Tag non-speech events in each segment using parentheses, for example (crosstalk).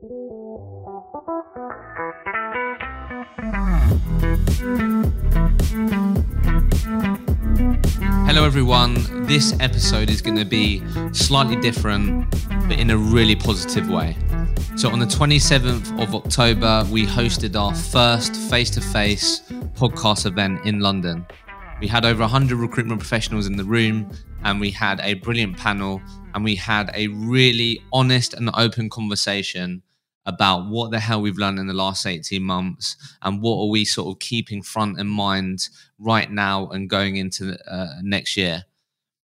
Hello, everyone. This episode is going to be slightly different, but in a really positive way. So, on the 27th of October, we hosted our first face to face podcast event in London. We had over 100 recruitment professionals in the room, and we had a brilliant panel, and we had a really honest and open conversation about what the hell we've learned in the last 18 months and what are we sort of keeping front in mind right now and going into uh, next year.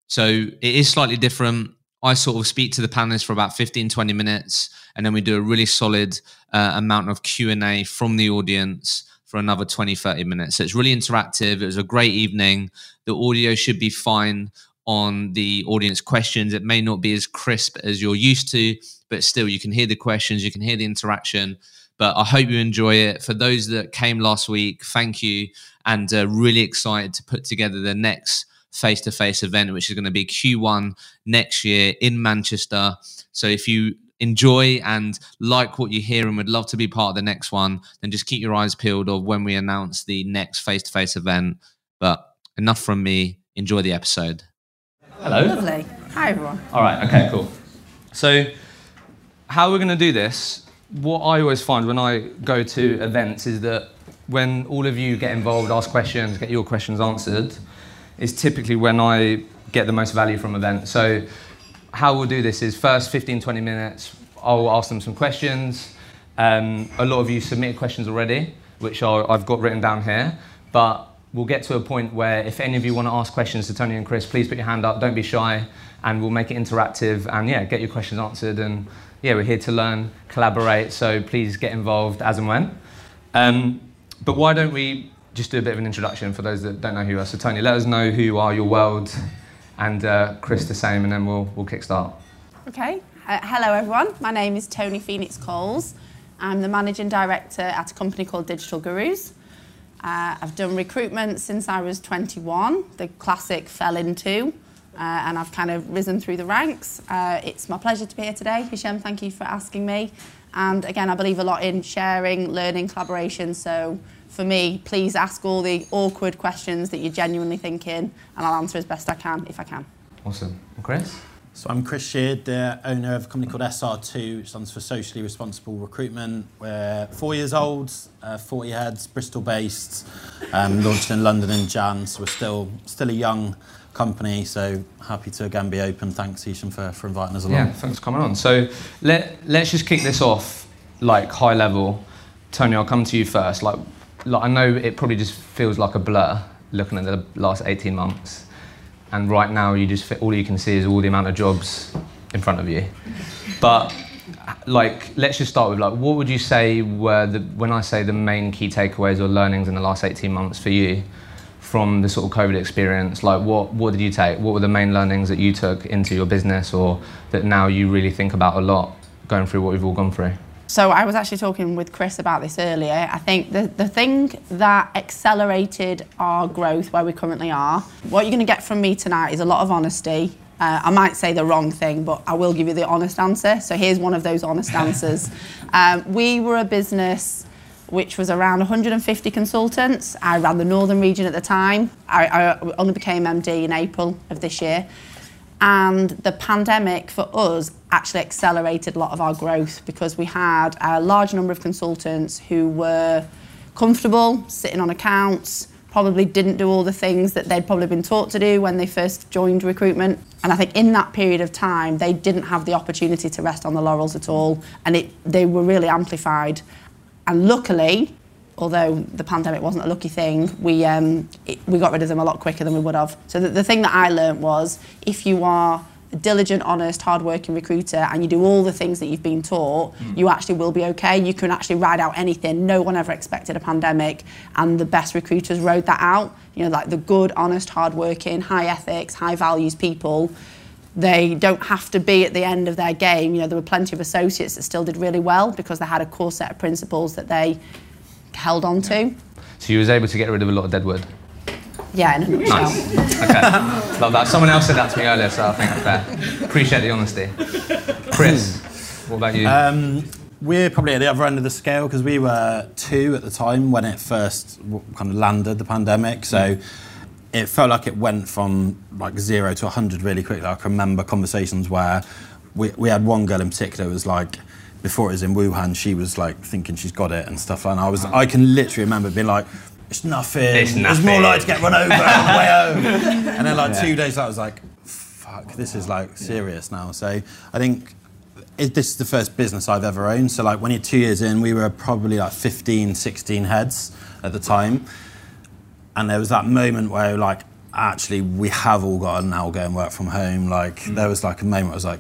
So it is slightly different. I sort of speak to the panelists for about 15, 20 minutes, and then we do a really solid uh, amount of Q&A from the audience for another 20, 30 minutes. So it's really interactive. It was a great evening. The audio should be fine on the audience questions. It may not be as crisp as you're used to, but still you can hear the questions, you can hear the interaction. But I hope you enjoy it. For those that came last week, thank you. And uh, really excited to put together the next face to face event, which is going to be Q1 next year in Manchester. So if you enjoy and like what you hear and would love to be part of the next one, then just keep your eyes peeled of when we announce the next face to face event. But enough from me. Enjoy the episode. Hello. Lovely. Hi, everyone. All right. Okay. Cool. So, how we're going to do this? What I always find when I go to events is that when all of you get involved, ask questions, get your questions answered, is typically when I get the most value from events. So, how we'll do this is first 15, 20 minutes, I'll ask them some questions. Um, a lot of you submitted questions already, which i I've got written down here, but we'll get to a point where if any of you want to ask questions to Toni and Chris, please put your hand up, don't be shy, and we'll make it interactive and yeah, get your questions answered. And yeah, we're here to learn, collaborate, so please get involved as and when. Um, but why don't we just do a bit of an introduction for those that don't know who you are? So Toni, let us know who you are, your world, and uh, Chris the same, and then we'll, we'll kickstart. Okay. Uh, hello, everyone. My name is Toni Phoenix Coles. I'm the managing director at a company called Digital Gurus. Uh, I've done recruitment since I was 21, the classic fell into, uh, and I've kind of risen through the ranks. Uh, it's my pleasure to be here today. Hishem, thank you for asking me. And again, I believe a lot in sharing, learning, collaboration. So for me, please ask all the awkward questions that you're genuinely thinking, and I'll answer as best I can if I can. Awesome. Chris? So I'm Chris Sheard, the owner of a company called SR2, which stands for Socially Responsible Recruitment. We're four years old, uh, 40 heads, Bristol based, um, launched in London in Jan, so we're still still a young company, so happy to again be open. Thanks, Hishem, for, for inviting us along. Yeah, thanks for coming on. So let, let's just kick this off, like high level. Toni, I'll come to you first. Like, like I know it probably just feels like a blur looking at the last 18 months and right now you just all you can see is all the amount of jobs in front of you. But like, let's just start with like, what would you say were the when I say the main key takeaways or learnings in the last 18 months for you from the sort of COVID experience? Like, what what did you take? What were the main learnings that you took into your business or that now you really think about a lot going through what we've all gone through? So I was actually talking with Chris about this earlier. I think the, the thing that accelerated our growth where we currently are, what you're going to get from me tonight is a lot of honesty. Uh, I might say the wrong thing, but I will give you the honest answer. So here's one of those honest (laughs) answers. Um, we were a business which was around 150 consultants. I ran the northern region at the time. I, I only became MD in April of this year. And the pandemic for us actually accelerated a lot of our growth because we had a large number of consultants who were comfortable sitting on accounts, probably didn't do all the things that they'd probably been taught to do when they first joined recruitment. And I think in that period of time, they didn't have the opportunity to rest on the laurels at all. And it, they were really amplified. And luckily, although the pandemic wasn't a lucky thing, we, um, it, we got rid of them a lot quicker than we would have. So the, the thing that I learned was if you are a diligent, honest, hardworking recruiter and you do all the things that you've been taught, mm. you actually will be okay. You can actually ride out anything. No one ever expected a pandemic, and the best recruiters rode that out. You know, like the good, honest, hardworking, high ethics, high values people. They don't have to be at the end of their game. You know, there were plenty of associates that still did really well because they had a core set of principles that they held on to. So you was able to get rid of a lot of dead wood? Yeah, in a nutshell. Nice. okay. Love that. Someone else said that to me earlier, so I think that's fair. Appreciate the honesty. Chris, what about you? Um, we're probably at the other end of the scale because we were two at the time when it first kind of landed the pandemic. So it felt like it went from like zero to 100 really quickly. I can remember conversations where we, we had one girl in particular who was like, before it was in Wuhan, she was like thinking she's got it and stuff. And I was, oh. I can literally remember being like, it's nothing. It's nothing. There's more like to get run over on the way home. (laughs) And then like two days later, I was like, fuck, this is like serious now. So I think it, this is the first business I've ever owned. So like when you're two years in, we were probably like 15, 16 heads at the time. And there was that moment where like, actually, we have all got to now go and work from home. Like mm. there was like a moment I was like,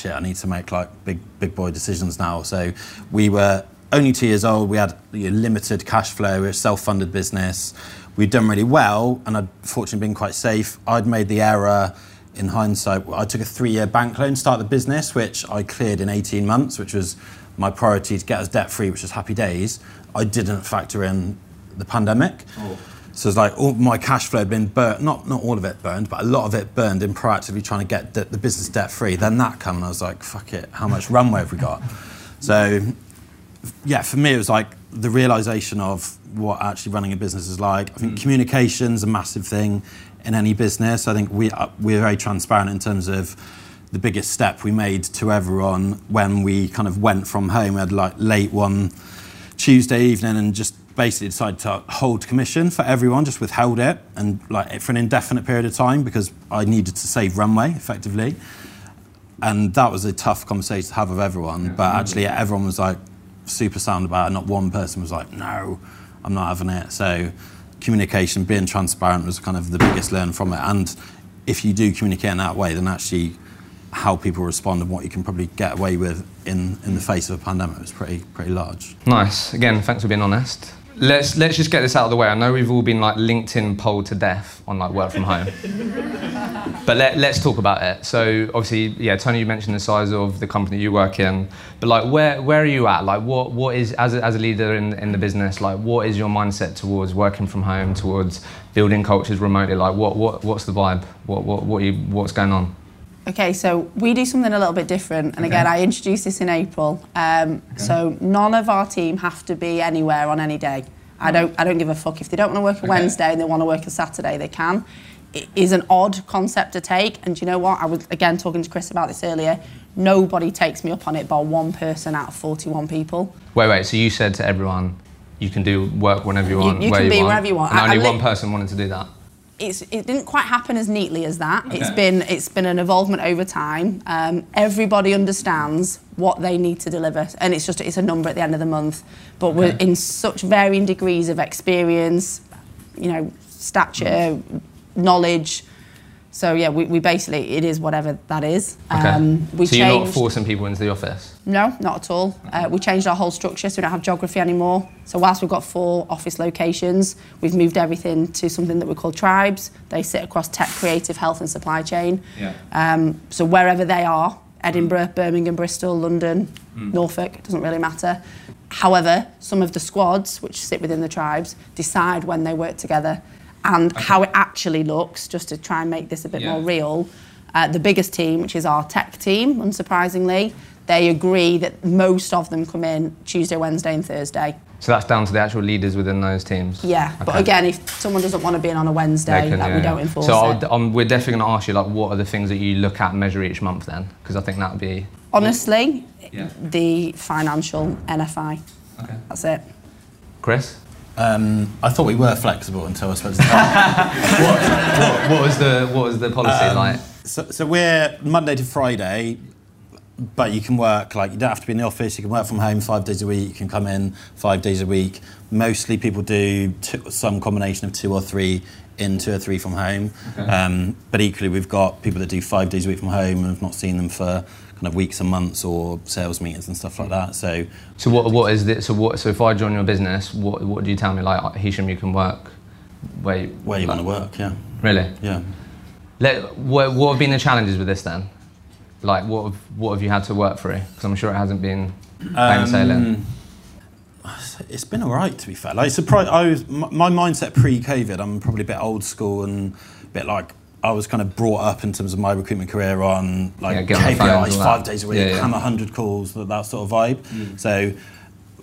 shit, I need to make like big, big boy decisions now. So we were only two years old. We had you know, limited cash flow. We were a self-funded business. We'd done really well, and I'd fortunately been quite safe. I'd made the error in hindsight. I took a three-year bank loan to start the business, which I cleared in 18 months, which was my priority to get us debt-free, which was happy days. I didn't factor in the pandemic. Oh. So it's like all my cash flow had been burnt, not, not all of it burned, but a lot of it burned in proactively trying to get the, the business debt free. Then that came and I was like, fuck it, how much runway have we got? So, yeah, for me, it was like the realization of what actually running a business is like. I think communication's a massive thing in any business. I think we, uh, we're very transparent in terms of the biggest step we made to everyone when we kind of went from home. We had like late one Tuesday evening and just basically decided to hold commission for everyone, just withheld it and like for an indefinite period of time because I needed to save runway effectively. And that was a tough conversation to have with everyone. but actually, everyone was like super sound about it. Not one person was like, no, I'm not having it. So, communication, being transparent was kind of the biggest learn from it. And if you do communicate in that way, then actually how people respond and what you can probably get away with in, in the face of a pandemic was pretty pretty large. Nice. Again, thanks for being honest. Let's let's just get this out of the way. I know we've all been like LinkedIn polled to death on like work from home, (laughs) but let, let's talk about it. So obviously, yeah, Toni, you mentioned the size of the company you work in, but like where where are you at? Like what what is as a, as a leader in in the business? Like what is your mindset towards working from home, towards building cultures remotely? Like what what what's the vibe? What what what you what's going on? Okay, so we do something a little bit different, and again, I introduced this in April. Um, So none of our team have to be anywhere on any day. I don't. I don't give a fuck if they don't want to work a Wednesday and they want to work a Saturday. They can. It is an odd concept to take, and do you know what? I was again talking to Chris about this earlier. Nobody takes me up on it, but one person out of 41 people. Wait wait. So you said to everyone. You can do work whenever you want, you where can you be want, wherever you want. and I- only I one person wanted to do that. It's, it didn't quite happen as neatly as that. It's been it's been an involvement over time. Um, everybody understands what they need to deliver, and it's just it's a number at the end of the month. But we're in such varying degrees of experience, you know, stature, knowledge. So yeah, we, we basically it is whatever that is. Okay. Um, we so you're not forcing people into the office. no, not at all. Uh, we changed our whole structure, so we don't have geography anymore. So whilst we've got four office locations, we've moved everything to something that we call tribes. They sit across tech, creative, health, and supply chain. Yeah. Um, so wherever they are, Edinburgh, Birmingham, Bristol, London, Norfolk, it doesn't really matter. However, some of the squads, which sit within the tribes, decide when they work together and how it actually looks, just to try and make this a bit Yeah. more real. Uh, the biggest team, which is our tech team, unsurprisingly, they agree that most of them come in Tuesday, Wednesday, and Thursday. So that's down to the actual leaders within those teams. Yeah, but again, if someone doesn't want to be in on a Wednesday, can, like, yeah, we don't enforce So it. I'll, um, we're definitely going to ask you like what are the things that you look at and measure each month then, because I think that would be. Honestly, Yeah. the financial NFI. Okay. That's it. Chris, Um, I thought we were flexible until I spoke to Tom. (laughs) what, what was the what was the policy Um, like? So, so we're Monday to Friday, but you can work like you don't have to be in the office. You can work from home five days a week. You can come in five days a week. Mostly people do two, some combination of two or three in, two or three from home. Um, but equally, we've got people that do five days a week from home and have not seen them for kind of weeks and months or sales meetings and stuff like that. So So what what is this? So what? So if I join your business, what what do you tell me? Like uh, Hishem, you can work where you, where you like, want to work, yeah, Really? yeah. Let, what, what have been the challenges with this then? Like what have, what have you had to work through? Because I'm sure it hasn't been plain um, sailing. It's been all right, to be fair. Like, surprise, I was my, my mindset pre-COVID. I'm probably a bit old school and a bit like I was kind of brought up in terms of my recruitment career on like Yeah, get on KPIs five that. days a week, Yeah, yeah. hammer 100 calls, that, that sort of vibe. Mm. So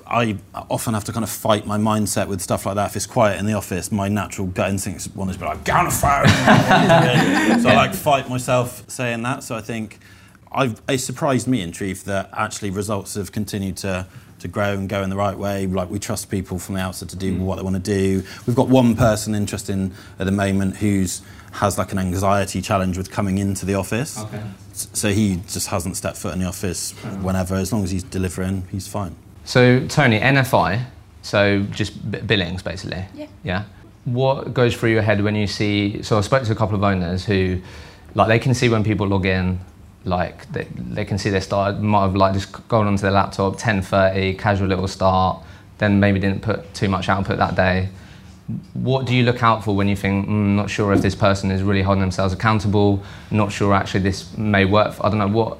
I often have to kind of fight my mindset with stuff like that. If it's quiet in the office, my natural gut instinct is one is to be like, get on the phone. (laughs) so I like fight myself saying that. So I think I've, it surprised me in truth that actually results have continued to to grow and go in the right way. Like we trust people from the outset to do mm. what they want to do. We've got one person interested in at the moment who's has like an anxiety challenge with coming into the office. Okay. So he just hasn't stepped foot in the office whenever. As long as he's delivering, he's fine. So Toni, NFI, so just b- billings basically. Yeah. Yeah. What goes through your head when you see? So I spoke to a couple of owners who, like, they can see when people log in, like they, they can see they start might have like just gone onto their laptop, 10:30, casual little start, then maybe didn't put too much output that day. What do you look out for when you think, mm, not sure if this person is really holding themselves accountable, not sure actually this may work? For, I don't know what.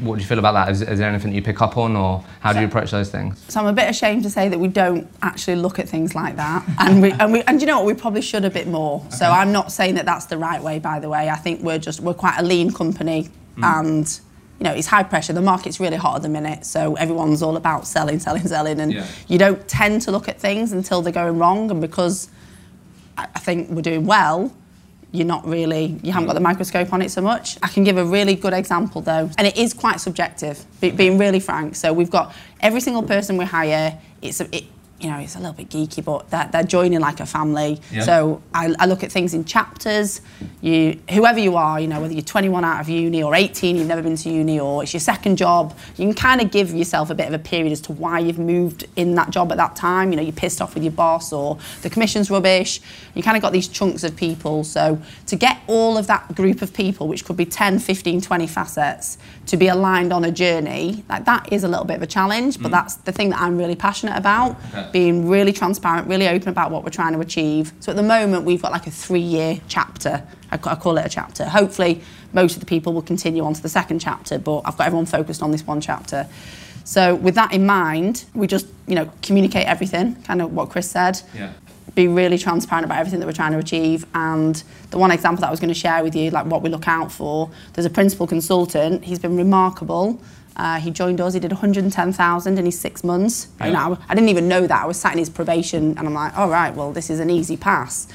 What do you feel about that? Is, is there anything you pick up on, or how do you approach those things? So I'm a bit ashamed to say that we don't actually look at things like that, and we and we and you know what we probably should a bit more. So I'm not saying that that's the right way. By the way, I think we're just we're quite a lean company, and you know it's high pressure. The market's really hot at the minute, so everyone's all about selling, selling, (laughs) selling, and Yeah. you don't tend to look at things until they're going wrong. And because I think we're doing well, you're not really, you haven't got the microscope on it so much. I can give a really good example though, and it is quite subjective, being really frank. So we've got every single person we hire, it's a, it, you know, it's a little bit geeky, but they're, they're joining like a family. Yeah. So I, I look at things in chapters. You, whoever you are, you know, whether you're 21 out of uni or 18, you've never been to uni, or it's your second job, you can kind of give yourself a bit of a period as to why you've moved in that job at that time. You know, you're pissed off with your boss, or the commission's rubbish. You kind of got these chunks of people. So to get all of that group of people, which could be 10, 15, 20 facets, to be aligned on a journey, like that is a little bit of a challenge. But mm. that's the thing that I'm really passionate about Okay. Being really transparent, really open about what we're trying to achieve. So at the moment, we've got like a three-year chapter. I, I call it a chapter. Hopefully, most of the people will continue on to the second chapter, but I've got everyone focused on this one chapter. So with that in mind, we just you know communicate everything, kind of what Chris said. Yeah. Be really transparent about everything that we're trying to achieve. And the one example that I was going to share with you, like what we look out for, there's a principal consultant. He's been remarkable. Uh, he joined us. He did 110,000 in his six months. You know, I, I didn't even know that. I was sat in his probation, and I'm like, all right, well, this is an easy pass.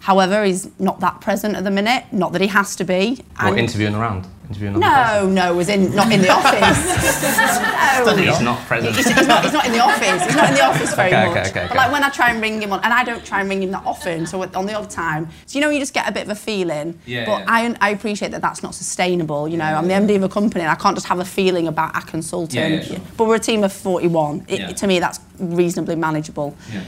However, he's not that present at the minute. Not that he has to be. Or interviewing around? Interviewing another no, no, was in not in the (laughs) office. no. He's not present. He's, he's not, he's not in the office. He's not in the office very Okay, much. okay, okay, But okay. like when I try and ring him on, and I don't try and ring him that often, so on the odd time, so you know, you just get a bit of a feeling. Yeah, but yeah. I, I appreciate that that's not sustainable. You know, I'm the MD of a company, and I can't just have a feeling about a consultant. Yeah, yeah, sure. But we're a team of 41. It, Yeah. To me, that's reasonably manageable. Yeah.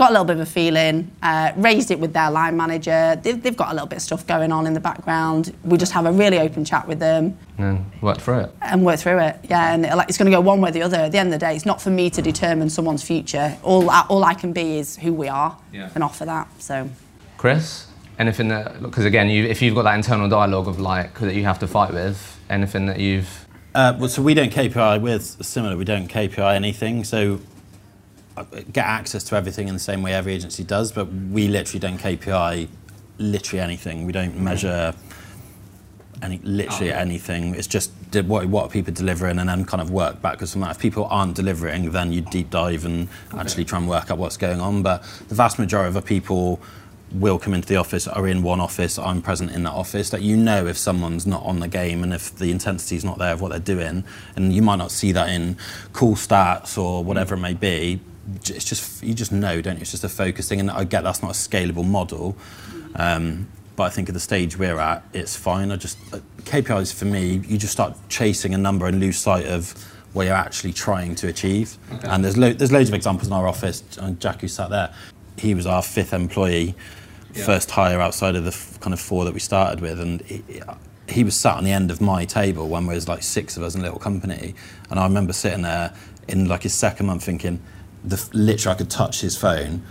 Got a little bit of a feeling, uh, raised it with their line manager. They've, they've got a little bit of stuff going on in the background. We just have a really open chat with them And then worked through it. and work through it. Yeah, and it, like, it's going to go one way or the other. At the end of the day, it's not for me to determine someone's future. All I, all I can be is who we are Yeah. and offer that. So Chris, anything that, because again, you, if you've got that internal dialogue of like, that you have to fight with, anything that you've, Uh, well, so we don't KPI. We're similar. We don't KPI anything. So Uh, get access to everything in the same way every agency does, but we literally don't KPI literally anything. We don't measure any literally oh. anything. It's just what what are people delivering, and then kind of work backwards from that. If people aren't delivering, then you deep dive and actually try and work out what's going on. But the vast majority of the people will come into the office, are in one office, I'm present in that office, that you know if someone's not on the game and if the intensity's not there of what they're doing, and you might not see that in cool stats or whatever it may be, it's just, you just know, don't you? It's just a focus thing, and I get that's not a scalable model, um, but I think at the stage we're at, it's fine. I just, uh, KPIs for me, you just start chasing a number and lose sight of what you're actually trying to achieve. And there's, lo- there's loads of examples in our office, and Jack who sat there, he was our fifth employee, first hire outside of the f- kind of four that we started with, and he, he was sat on the end of my table when there was like six of us in a little company, and I remember sitting there in like his second month thinking, the literally I could touch his phone.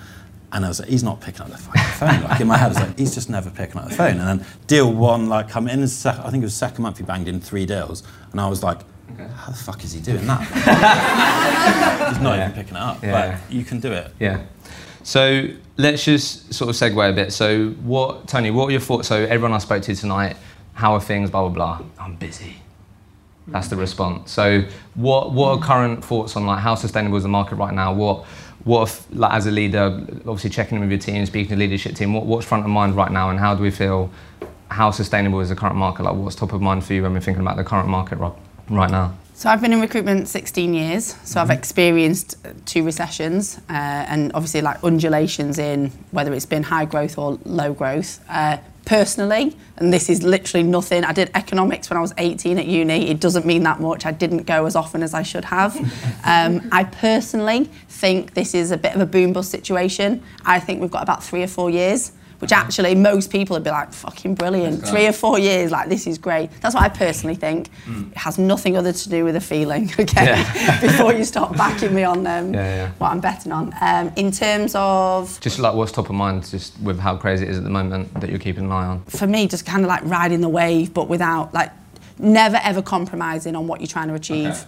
And I was like, he's not picking up the fucking phone. Like in my head, I was like, he's just never picking up the phone. And then deal one, like come in, sec- I think it was second month, he banged in three deals. And I was like, how the fuck is he doing that? (laughs) he's not even picking it up. Yeah. But you can do it. yeah. So let's just sort of segue a bit. So what, Toni? What are your thoughts? So everyone I spoke to tonight, how are things? Blah blah blah. I'm busy. That's the response. So what what are current thoughts on like how sustainable is the market right now? What what if, like as a leader, obviously checking in with your team, speaking to the leadership team, what, what's front of mind right now, and how do we feel? How sustainable is the current market? Like what's top of mind for you when we're thinking about the current market right, right now? So I've been in recruitment 16 years. So Mm-hmm. I've experienced two recessions uh, and obviously like undulations in whether it's been high growth or low growth. Uh, personally, and this is literally nothing. I did economics when I was 18 at uni. It doesn't mean that much. I didn't go as often as I should have. (laughs) Um, I personally think this is a bit of a boom bust situation. I think we've got about three or four years. Which actually most people would be like, fucking brilliant. Three or four years, like this is great. That's what I personally think. It has nothing other to do with a feeling, (laughs) okay? (laughs) Before you start backing me on um, Yeah, yeah. what I'm betting on. Um, in terms of Just like what's top of mind, just with how crazy it is at the moment that you're keeping an eye on. for me, just kind of like riding the wave, but without like never ever compromising on what you're trying to achieve.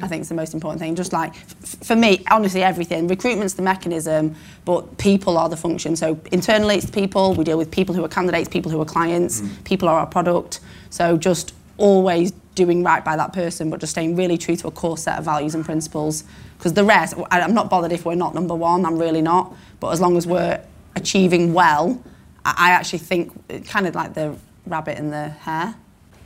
I think it's the most important thing. Just like f- for me, honestly, everything. Recruitment's the mechanism, but people are the function. So internally, it's the people. We deal with people who are candidates, people who are clients. Mm-hmm. People are our product. So just always doing right by that person, but just staying really true to a core set of values and principles. Because the rest, I'm not bothered if we're not number one. I'm really not. But as long as we're achieving well, I I actually think uh, kind of like the rabbit and the hare,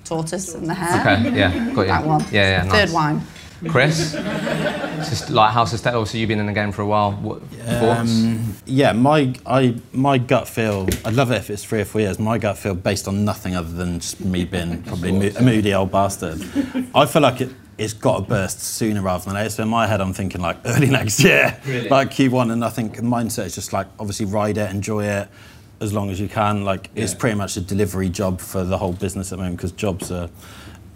tortoise and the hare. Okay, yeah, got you. That one. Yeah, yeah, Third nice. wine. Chris, just like how sustainable. So you've been in the game for a while. What thoughts? Um, yeah, my I my gut feel. I'd love it if it's three or four years. My gut feel, based on nothing other than just me being probably mo- a moody old bastard, I feel like it. It's got to burst sooner rather than later. So in my head, I'm thinking like early (laughs) next year, like Q1. And I think mindset is just like obviously ride it, enjoy it as long as you can. Like it's pretty much a delivery job for the whole business at the moment because jobs are,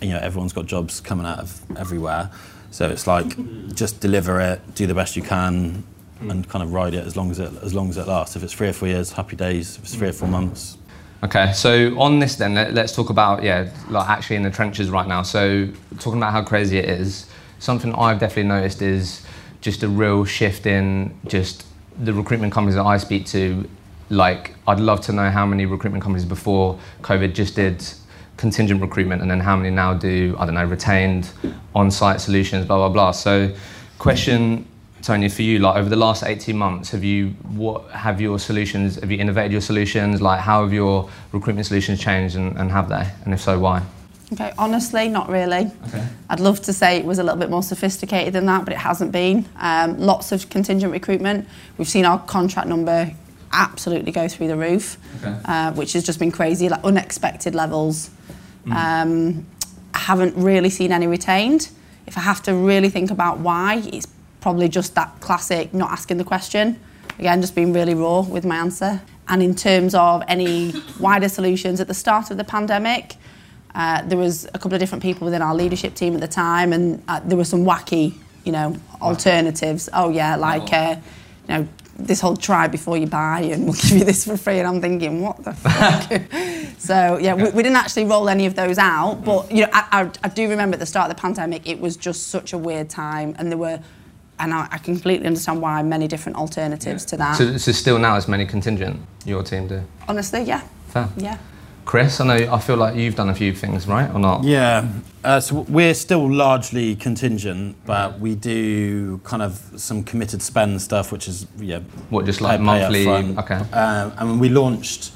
you know, everyone's got jobs coming out of everywhere. So it's like just deliver it, do the best you can, and kind of ride it as long as it as long as it lasts. If it's three or four years, happy days. If it's three or four mm. months, Okay, so on this then, let, us talk about yeah, like actually in the trenches right now. So talking about how crazy it is, something I've definitely noticed is just a real shift in just the recruitment companies that I speak to. Like, I'd love to know how many recruitment companies before COVID just did contingent recruitment, and then how many now do I don't know retained on-site solutions, blah blah blah. So, question Toni, for you, like over the last 18 months, have you what have your solutions? Have you innovated your solutions? Like, how have your recruitment solutions changed, and, and have they? And if so, why? Okay, honestly, not really. Okay. I'd love to say it was a little bit more sophisticated than that, but it hasn't been. Um, lots of contingent recruitment. We've seen our contract number absolutely go through the roof, uh, which has just been crazy, like unexpected levels. Um, I haven't really seen any retained. If I have to really think about why, it's probably just that classic not asking the question. Again, just being really raw with my answer. And in terms of any (laughs) wider solutions, at the start of the pandemic, uh, there was a couple of different people within our leadership team at the time, and uh, there were some wacky, you know, alternatives. Oh yeah, like uh, you know, this whole try before you buy, and we'll (laughs) give you this for free. And I'm thinking, what the fuck? (laughs) so yeah, we, we didn't actually roll any of those out, but you know, I, I, I do remember at the start of the pandemic, it was just such a weird time, and there were. And I, I completely understand why many different alternatives to that. So, so still now, as many contingent your team do. Honestly, yeah, Fair. yeah. Chris, I know. I feel like you've done a few things, right, or not? Yeah, uh, so we're still largely contingent, but we do kind of some committed spend stuff, which is yeah. What, just like monthly- okay. Um, and we launched.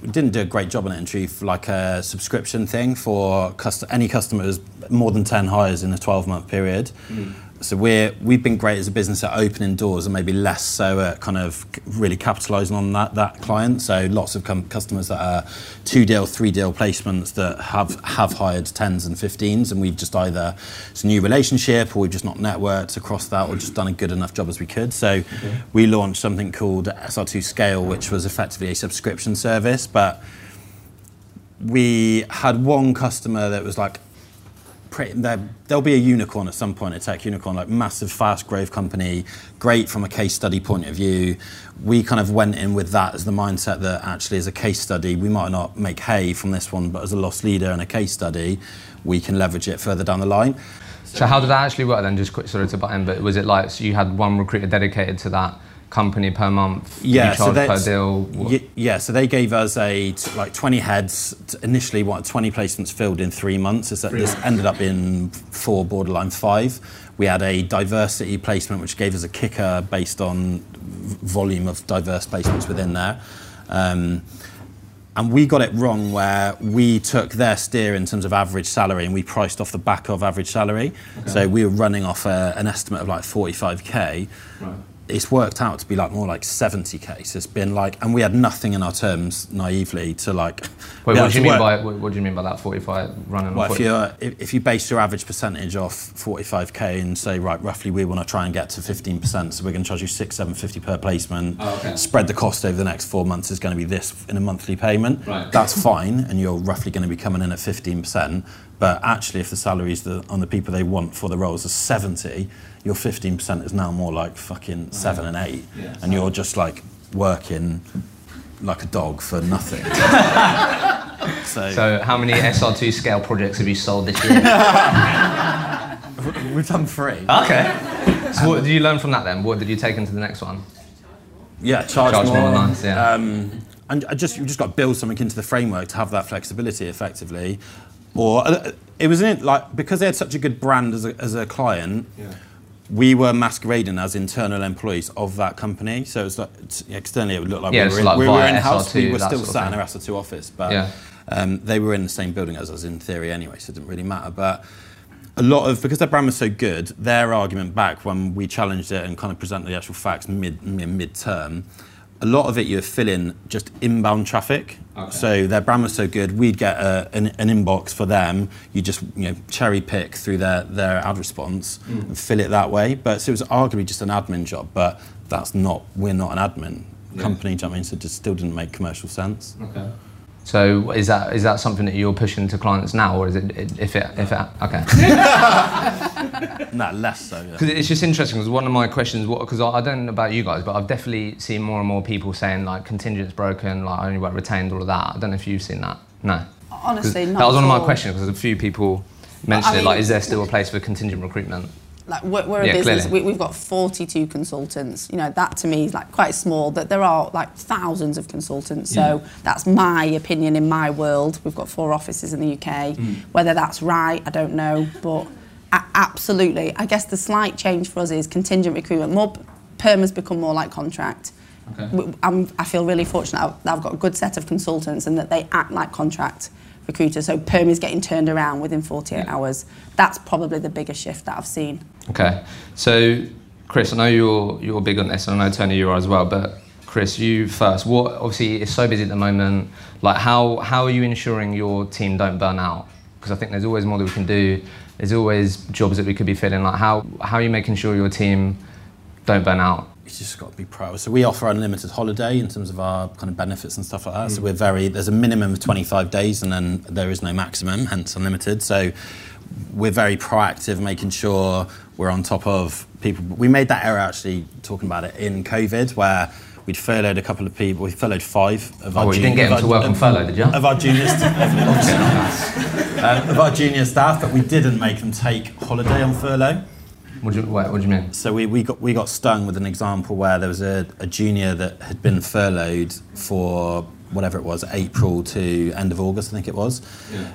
We didn't do a great job on it in truth, like a subscription thing for cust- any customers more than ten hires in a twelve-month period. So we're we've been great as a business at opening doors and maybe less so at kind of really capitalising on that that client. So lots of com- customers that are two deal, three deal placements that have have hired tens and fifteens, and we've just either it's a new relationship or we've just not networked across that or just done a good enough job as we could. So we launched something called SR2 Scale, which was effectively a subscription service, but we had one customer that was like there'll be a unicorn at some point, a tech unicorn, like massive, fast growth company, great from a case study point of view. We kind of went in with that as the mindset that actually, as a case study, we might not make hay from this one, but as a lost leader and a case study, we can leverage it further down the line. So how did that actually work then? Just quick, sorry to butt in, but was it like so you had one recruiter dedicated to that company per month? Yeah, so charge per deal. What- yeah, so they gave us a t- like 20 heads initially. What 20 placements filled in three months. This, this ended up in four, borderline five. We had a diversity placement, which gave us a kicker based on volume of diverse placements within there. Um, and we got it wrong where we took their steer in terms of average salary and we priced off the back of average salary. So we were running off a, an estimate of like 45k. It's worked out to be like more like 70k. So it's been like, and we had nothing in our terms naively to like. Wait, what do you mean work- by what, do you mean by that? Forty-five running. well, on if 40? you if, if you base your average percentage off 45k and say right, roughly we want to try and get to 15%, so we're going to charge you six, seven fifty per placement. Oh, okay. Spread the cost over the next four months is going to be this in a monthly payment. Right. That's fine, and you're roughly going to be coming in at 15%. But actually, if the salaries on the people they want for the roles are 70, your 15% is now more like fucking seven and eight, Yeah. and you're just like working like a dog for nothing. (laughs) so, So, how many SR2 scale projects have you sold this year? (laughs) we've done three. okay. So, what did you learn from that then? What did you take into the next one? Yeah, charge, Charge more, more. nice, yeah. Um, and I just you just got to build something into the framework to have that flexibility effectively. Or uh, it was in like because they had such a good brand as a, as a client. We were masquerading as internal employees of that company, so it's like externally it would look like Yeah, we were in, like we were in house, SR2, We were still sat in our SR2 office, but Yeah. um, they were in the same building as us in theory anyway, so it didn't really matter. But a lot of because their brand was so good, their argument back when we challenged it and kind of presented the actual facts mid mid term, a lot of it you were filling just inbound traffic. Okay. So their brand was so good, we'd get a, an, an inbox for them. You just you know cherry pick through their their ad response hmm. and fill it that way. But so it was arguably just an admin job, but that's not we're not an admin Yeah. company. Do you know I mean? So it just still didn't make commercial sense. Okay. So, is that is that something that you're pushing to clients now, or is it if it if it okay? (laughs) No, less so. Yeah. Because it's just interesting. Because one of my questions, because I, I don't know about you guys, but I've definitely seen more and more people saying like contingent's broken, like I only work retained, all of that. I don't know if you've seen that. No. Honestly, not That was one of my questions because a few people mentioned I it. Like, is there still a place for contingent recruitment? Like we're, we're a business. clearly. We, we've got 42 consultants. You know that to me is like quite small. That there are like thousands of consultants. So that's my opinion in my world. We've got four offices in the UK. Mm. Whether that's right, I don't know. But a- absolutely, I guess the slight change for us is contingent recruitment. More perm has become more like contract. Okay. W- I'm, I feel really fortunate that I've got a good set of consultants and that they act like contract recruiters. So perm is getting turned around within 48 Yeah. hours. That's probably the biggest shift that I've seen. Okay. So, Chris, I know you're you're big on this, and I know Toni you are as well. But Chris, you first. What obviously it's so busy at the moment. Like, how how are you ensuring your team don't burn out? Because I think there's always more that we can do. There's always jobs that we could be filling. Like, how how are you making sure your team don't burn out? You just got to be proud. So we offer unlimited holiday in terms of our kind of benefits and stuff like that. Mm. So we're very there's a minimum of 25 days and then there is no maximum, hence unlimited. So we're very proactive, making sure we're on top of people. We made that error actually talking about it in COVID where. We'd furloughed a couple of people. We furloughed five of Oh, our well, you didn't get them to work on furlough, did you? Of our junior, st- obviously not. Um, of our junior staff, but we didn't make them take holiday on furlough. What do you, what, what do you mean? So we, we got we got stung with an example where there was a, a junior that had been furloughed for whatever it was, April to end of August, I think it was, Yeah.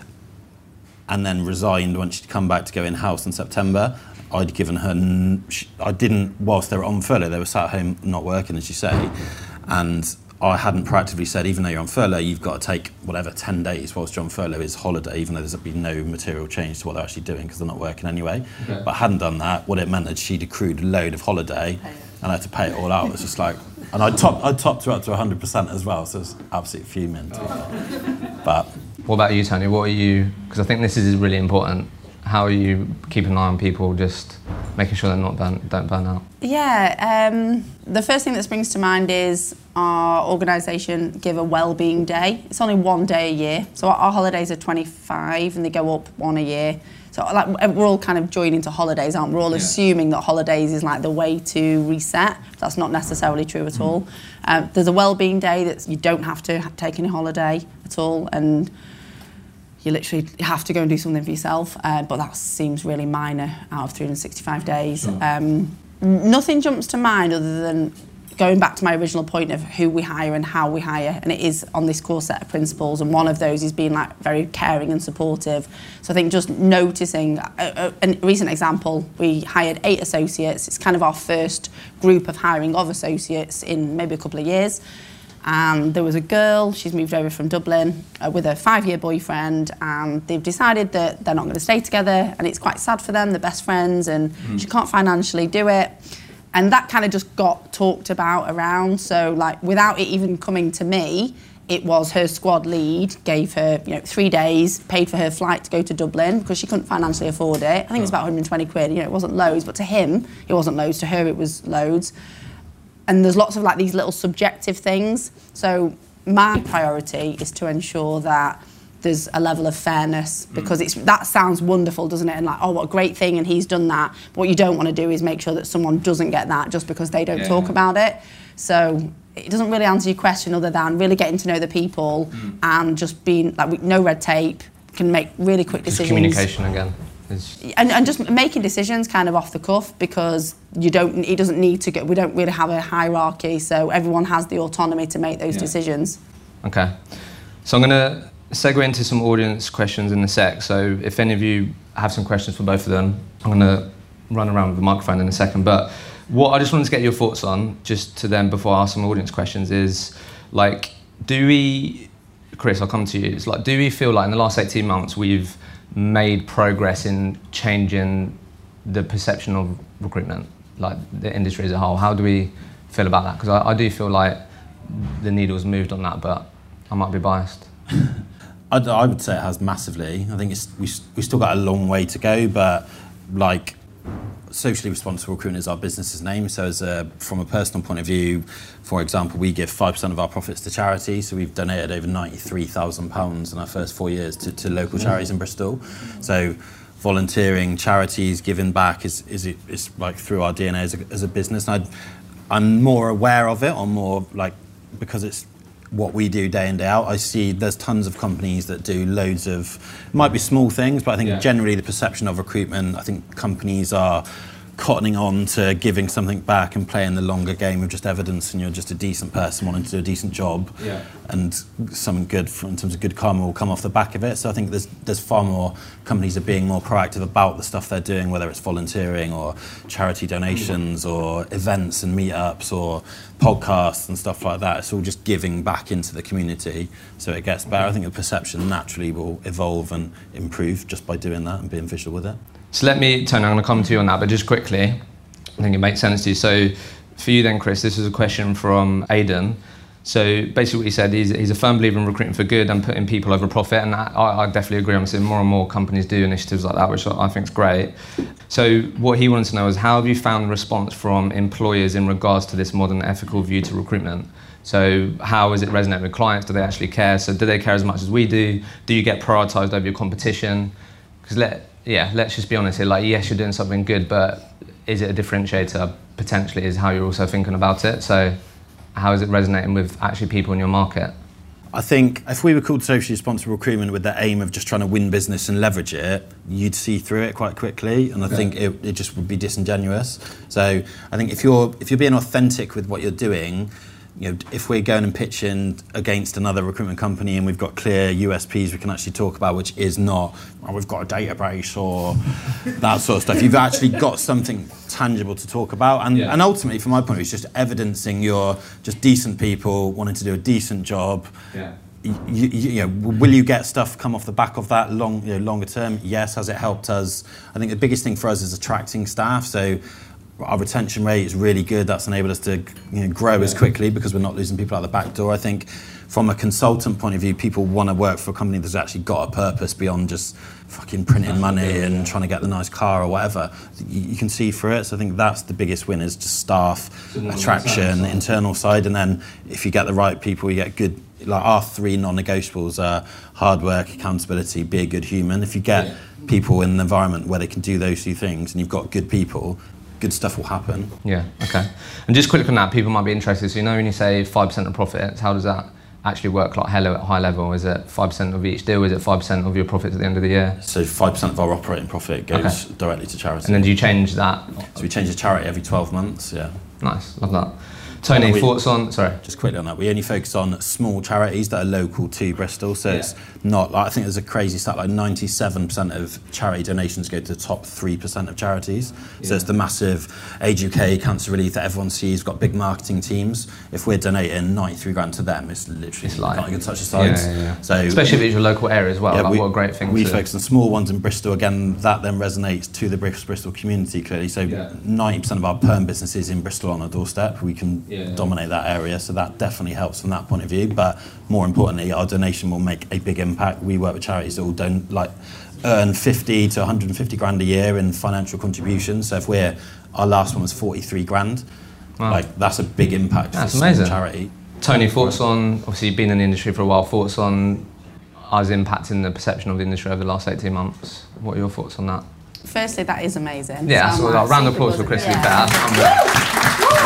and then resigned when she'd come back to go in house in September. I'd given her, n- I didn't, whilst they were on furlough, they were sat at home not working, as you say, and I hadn't proactively said, even though you're on furlough, you've got to take whatever 10 days whilst you're on furlough is holiday, even though there's been no material change to what they're actually doing because they're not working anyway. Okay. But I hadn't done that. What it meant is she'd accrued a load of holiday and I had to pay it all out. It was just like, and I topped, I topped her up to 100% as well, so it was absolutely fuming. To be. But What about you, Toni? What are you? Because I think this is really important. How are you keeping an eye on people, just making sure they're not burn, don't burn out? Yeah, um, the first thing that springs to mind is our organisation give a wellbeing day. It's only one day a year, so our, our holidays are 25 and they go up one a year. So like we're all kind of joining into holidays, aren't we? We're all Yeah. assuming that holidays is like the way to reset. That's not necessarily true at all. Um, there's a wellbeing day that you don't have to take any holiday at all, and you literally have to go and do something for yourself. Uh, but that seems really minor out of 365 days. Sure. Um, nothing jumps to mind other than going back to my original point of who we hire and how we hire, and it is on this core set of principles. And one of those is being like very caring and supportive. So I think just noticing a, a, a recent example, we hired eight associates. It's kind of our first group of hiring of associates in maybe a couple of years. And there was a girl, she's moved over from Dublin uh, with a five year boyfriend, and they've decided that they're not going to stay together. And it's quite sad for them, they're best friends, and mm. she can't financially do it and that kind of just got talked about around. So like without it even coming to me it was her squad lead gave her you know three days paid for her flight to go to dublin because she couldn't financially afford it. I think it was about 120 quid you know it wasn't loads but to him it wasn't loads to her it was loads. And there's lots of like these little subjective things. So my priority is to ensure that there's a level of fairness because it's that sounds wonderful, doesn't it? And like, oh, what a great thing, and he's done that. But what you don't want to do is make sure that someone doesn't get that just because they don't yeah. talk about it. So it doesn't really answer your question other than really getting to know the people mm. and just being like no red tape can make really quick decisions. communication again. And, and just making decisions kind of off the cuff because you don't it doesn't need to get we don't really have a hierarchy so everyone has the autonomy to make those yeah. decisions okay so i'm going to segue into some audience questions in a sec. So if any of you have some questions for both of them, I'm going to run around with the microphone in a second. But what I just wanted to get your thoughts on, just to them before I ask some audience questions, is like, do we, Chris, I'll come to you. It's like, do we feel like in the last 18 months we've made progress in changing the perception of recruitment, like the industry as a whole? How do we feel about that? Because I, I do feel like the needle's moved on that, but I might be biased. (laughs) I, I would say it has massively. I think it's we we still got a long way to go, but like socially responsible recruitment is our business's name. So, as a, from a personal point of view, for example, we give five percent of our profits to charity. So we've donated over ninety-three thousand pounds in our first four years to, to local mm. charities in Bristol. So volunteering, charities, giving back is is, is like through our DNA as a, as a business. And i I'm more aware of it, or more like because it's what we do day in day out. I see there's tons of companies that do loads of might be small things, but I think yeah. generally the perception of recruitment. I think companies are cottoning on to giving something back and playing the longer game of just evidence and you're just a decent person wanting to do a decent job. Yeah. and something good for, in terms of good karma will come off the back of it. So I think there's there's far more companies are being more proactive about the stuff they're doing whether it's volunteering or charity donations mm. or events and meetups or podcasts and stuff like that. It's all just giving back into the community. So it gets better. I think the perception naturally will evolve and improve just by doing that and being visual with it so let me, Toni, I'm going to come to you on that, but just quickly, I think it makes sense to you. So for you then, Chris, this is a question from Aidan. So basically, what he said, he's, a firm believer in recruiting for good and putting people over profit, and I, I definitely agree. I'm seeing more and more companies do initiatives like that, which I think is great. So what he wanted to know is how have you found the response from employers in regards to this modern ethical view to recruitment? So how is it resonating with clients? Do they actually care? So do they care as much as we do? Do you get prioritised over your competition? Because let yeah, let's just be honest here. Like, yes, you're doing something good, but is it a differentiator? Potentially, is how you're also thinking about it. So, how is it resonating with actually people in your market? I think if we were called socially responsible recruitment with the aim of just trying to win business and leverage it, you'd see through it quite quickly, and I yeah. think it, it just would be disingenuous. So I think if you're if you're being authentic with what you're doing, you know, if we're going and pitching against another recruitment company and we've got clear USPs we can actually talk about, which is not, oh, we've got a database or that sort of stuff. You've actually got something tangible to talk about. And, yeah. and ultimately, from my point of view, it's just evidencing you're just decent people wanting to do a decent job. Yeah. You, you, you, know, will you get stuff come off the back of that long, you know, longer term? Yes. Has it helped us? I think the biggest thing for us is attracting staff. So our retention rate is really good. That's enabled us to you know, grow yeah. as quickly because we're not losing people out the back door. I think from a consultant point of view, people want to work for a company that's actually got a purpose beyond just fucking printing money and trying to get the nice car or whatever. You, you can see through it. So I think that's the biggest win is just staff, attraction, the internal side. And then if you get the right people, you get good, like our three non-negotiables are hard work, accountability, be a good human. If you get yeah. people in an environment where they can do those two things and you've got good people, good stuff will happen. Yeah, okay. And just quick on that, people might be interested. So you know when you say 5% of profits, how does that actually work like hello at high level? Is it 5% of each deal? Is it 5% of your profits at the end of the year? So 5% of our operating profit goes okay. directly to charity. And then do you change that? So we change the charity every 12 months, yeah. Nice, love that. Toni, we- thoughts on? Sorry. Just quickly on that, we only focus on small charities that are local to Bristol. So it's not like I think there's a crazy stat like 97% of charity donations go to the top 3% of charities. So it's the massive Age UK, Cancer Relief that everyone sees, got big marketing teams. If we're donating 93 grand to them, it's literally It's like- not even touch the sides. Yeah, yeah, yeah. So Especially if it's your local area as well. yeah, like, we, what a great thing We to focus on small ones in Bristol. Again, that then resonates to the Bristol, community clearly. So Yeah. 90% of our perm businesses in Bristol on a doorstep. We can Yeah. dominate that area, so that definitely helps from that point of view. But more importantly, our donation will make a big impact. We work with charities that will don't like earn 50 to 150 grand a year in financial contributions. So if we're our last one was 43 grand, Wow. like that's a big impact That's for a small amazing. charity. Toni, thoughts on? Obviously, you've been in the industry for a while. Thoughts on us impacting the perception of the industry over the last 18 months? What are your thoughts on that? Firstly, that is amazing. Yeah, So so like, like round of applause for Chris. buzzing. Yeah. better. I'm-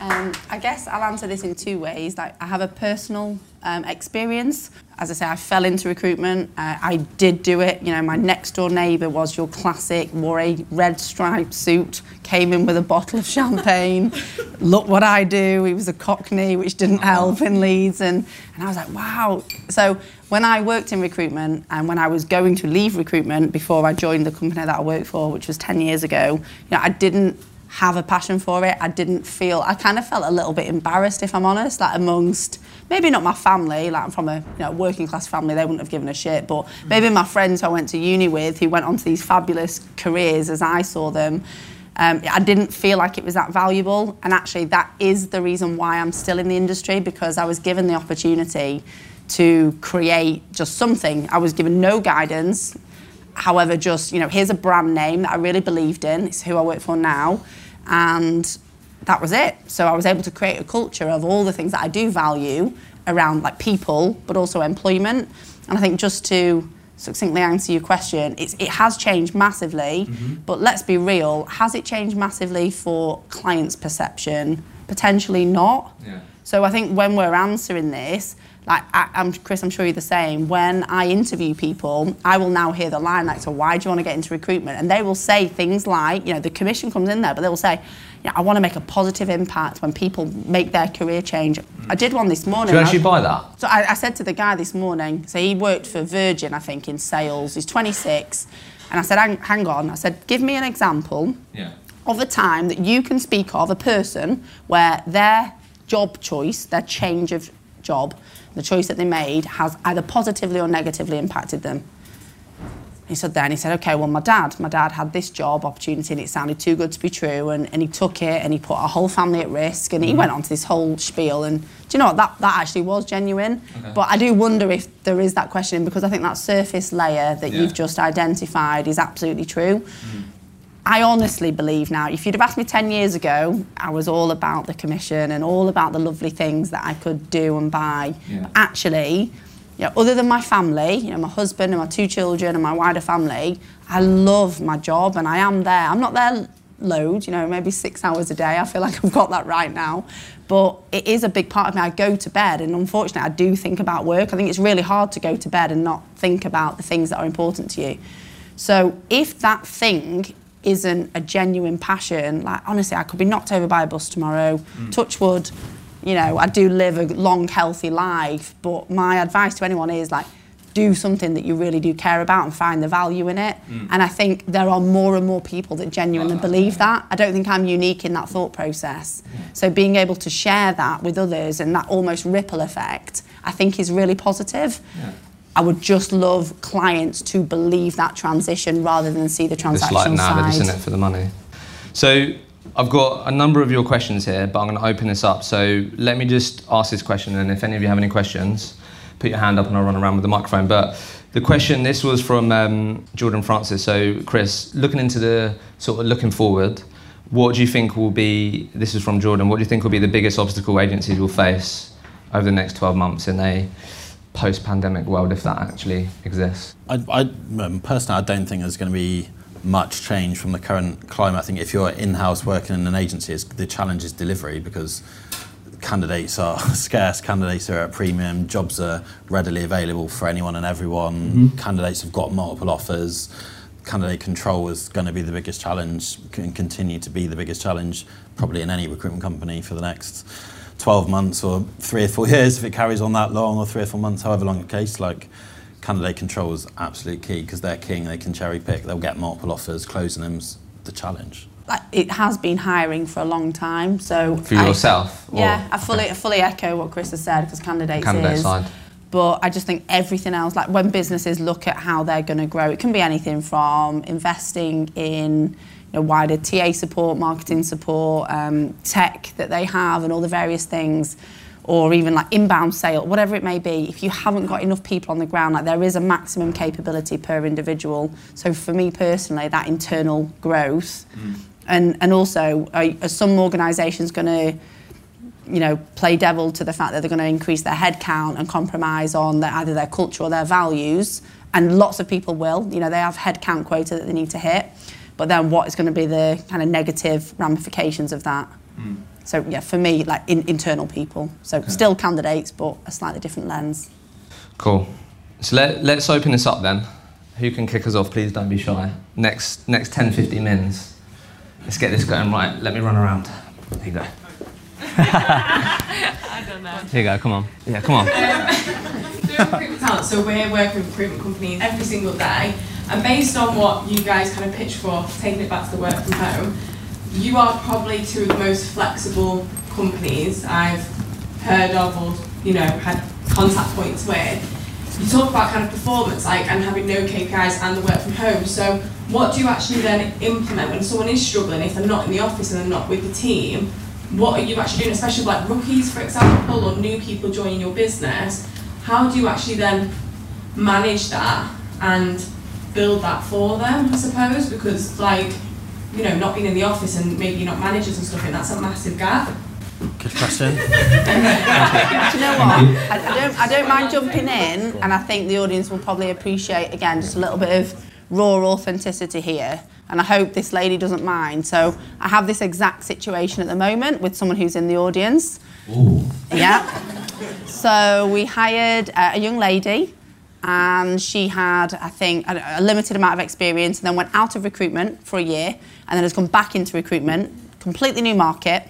Um, I guess I'll answer this in two ways. Like I have a personal um, experience. As I say, I fell into recruitment. Uh, I did do it. You know, my next door neighbour was your classic, wore a red striped suit, came in with a bottle of champagne. (laughs) Look what I do. He was a cockney, which didn't help in Leeds, and and I was like, wow. So when I worked in recruitment and when I was going to leave recruitment before I joined the company that I worked for, which was 10 years ago, you know, I didn't have a passion for it. I didn't feel, I kind of felt a little bit embarrassed, if I'm honest, like amongst maybe not my family, like I'm from a you know, working class family, they wouldn't have given a shit, but maybe my friends who I went to uni with who went on to these fabulous careers as I saw them. Um, I didn't feel like it was that valuable, and actually, that is the reason why I'm still in the industry because I was given the opportunity to create just something. I was given no guidance, However, just, you know, here's a brand name that I really believed in. It's who I work for now. And that was it. So I was able to create a culture of all the things that I do value around like people, but also employment. And I think just to succinctly answer your question, it's, it has changed massively. Mm-hmm. But let's be real, has it changed massively for clients' perception? Potentially not. Yeah. So I think when we're answering this, like I, I'm Chris, I'm sure you're the same. When I interview people, I will now hear the line like, "So why do you want to get into recruitment?" And they will say things like, you know, the commission comes in there, but they will say, "Yeah, I want to make a positive impact when people make their career change." I did one this morning. Do you I- actually buy that? so I, I said to the guy this morning, so he worked for Virgin, I think, in sales. He's 26. And I said, hang, hang on. I said, give me an example Yeah. of a time that you can speak of a person where their job choice, their change of job, the choice that they made has either positively or negatively impacted them. He said then, he said, okay, well, my dad, my dad had this job opportunity and it sounded too good to be true and, and he took it and he put our whole family at risk and he mm-hmm. went on to this whole spiel and do you know what, that, that actually was genuine. But I do wonder if there is that question because I think that surface layer that Yeah. you've just identified is absolutely true. Mm. I honestly believe now, if you'd have asked me 10 years ago, I was all about the commission and all about the lovely things that I could do and buy. Yeah. Actually, you know, other than my family, you know, my husband and my two children and my wider family, I love my job and I am there. I'm not there loads, you know, maybe six hours a day. I feel like I've got that right now. But it is a big part of me. I go to bed and unfortunately I do think about work. I think it's really hard to go to bed and not think about the things that are important to you. So if that thing isn't a genuine passion, like honestly, I could be knocked over by a bus tomorrow, mm. touch wood, you know, I do live a long, healthy life, but my advice to anyone is like, do something that you really do care about and find the value in it. Mm. And I think there are more and more people that genuinely ah. believe that. I don't think I'm unique in that thought process. Mm. So being able to share that with others and that almost ripple effect, I think is really positive. I would just love clients to believe that transition rather than see the It's transactional like, nah, they're just in side. it for the money. So I've got a number of your questions here, but I'm going to open this up. So let me just ask this question, and if any of you have any questions, put your hand up and I'll run around with the microphone. But the question, this was from um, Jordan Francis. So Chris, looking into the sort of looking forward, what do you think will be? This is from Jordan. What do you think will be the biggest obstacle agencies will face over the next 12 months in a post-pandemic world, if that actually exists? I, I um, personally, I don't think there's going to be much change from the current climate. I think if you're in-house working in an agency, it's, the challenge is delivery because candidates are (laughs) scarce, candidates are at premium, jobs are readily available for anyone and everyone. Candidates have got multiple offers. candidate control is going to be the biggest challenge and continue to be the biggest challenge probably in any recruitment company for the next 12 months or three or four (laughs) years if it carries on that long or three or four months however long the case like candidate control is absolute key because they're king they can cherry pick they'll get multiple offers closing them's the challenge It has been hiring for a long time, so For I- yourself? or- Yeah, I fully, I fully echo what Chris has said because candidates Candidate is. side. But I just think everything else, like when businesses look at how they're going to grow, it can be anything from investing in you know, wider TA support, marketing support, um, tech that they have, and all the various things, or even like inbound sale, whatever it may be. If you haven't got enough people on the ground, like there is a maximum capability per individual. So for me personally, that internal growth, and and also, are, are some organisations going to you know, play devil to the fact that they're going to increase their headcount and compromise on their, either their culture or their values. And lots of people will. You know, they have headcount quota that they need to hit. But then what is going to be the kind of negative ramifications of that? Hmm. So yeah, for me, like in, internal people. So still candidates, but a slightly different lens. Cool. So let, let's open this up then. Who can kick us off? Please don't be shy. Next, next 10, 15 minutes. Let's get this going. Right, let me run around. Here you go. I don't know. Here you go, come on. Yeah, come on. (laughs) Doing recruitment talent, so we're working with recruitment companies every single day, and based on what you guys kind of pitch for, taking it back to the work from home, you are probably two of the most flexible companies I've heard of or you know had contact points with. You talk about kind of performance, like and having no KPIs and the work from home. So, what do you actually then implement when someone is struggling if they're not in the office and they're not with the team? What are you actually doing, especially like rookies, for example, or new people joining your business? How do you actually then manage that and build that for them? I suppose because like you know not being in the office and maybe not managers and stuff, and that's a massive gap. good question (laughs) Do you know what? I, I don't. I don't mind jumping in, and I think the audience will probably appreciate again just a little bit of raw authenticity here. And I hope this lady doesn't mind. So I have this exact situation at the moment with someone who's in the audience. Yeah. So we hired uh, a young lady, and she had, I think, a, a limited amount of experience, and then went out of recruitment for a year, and then has come back into recruitment, completely new market.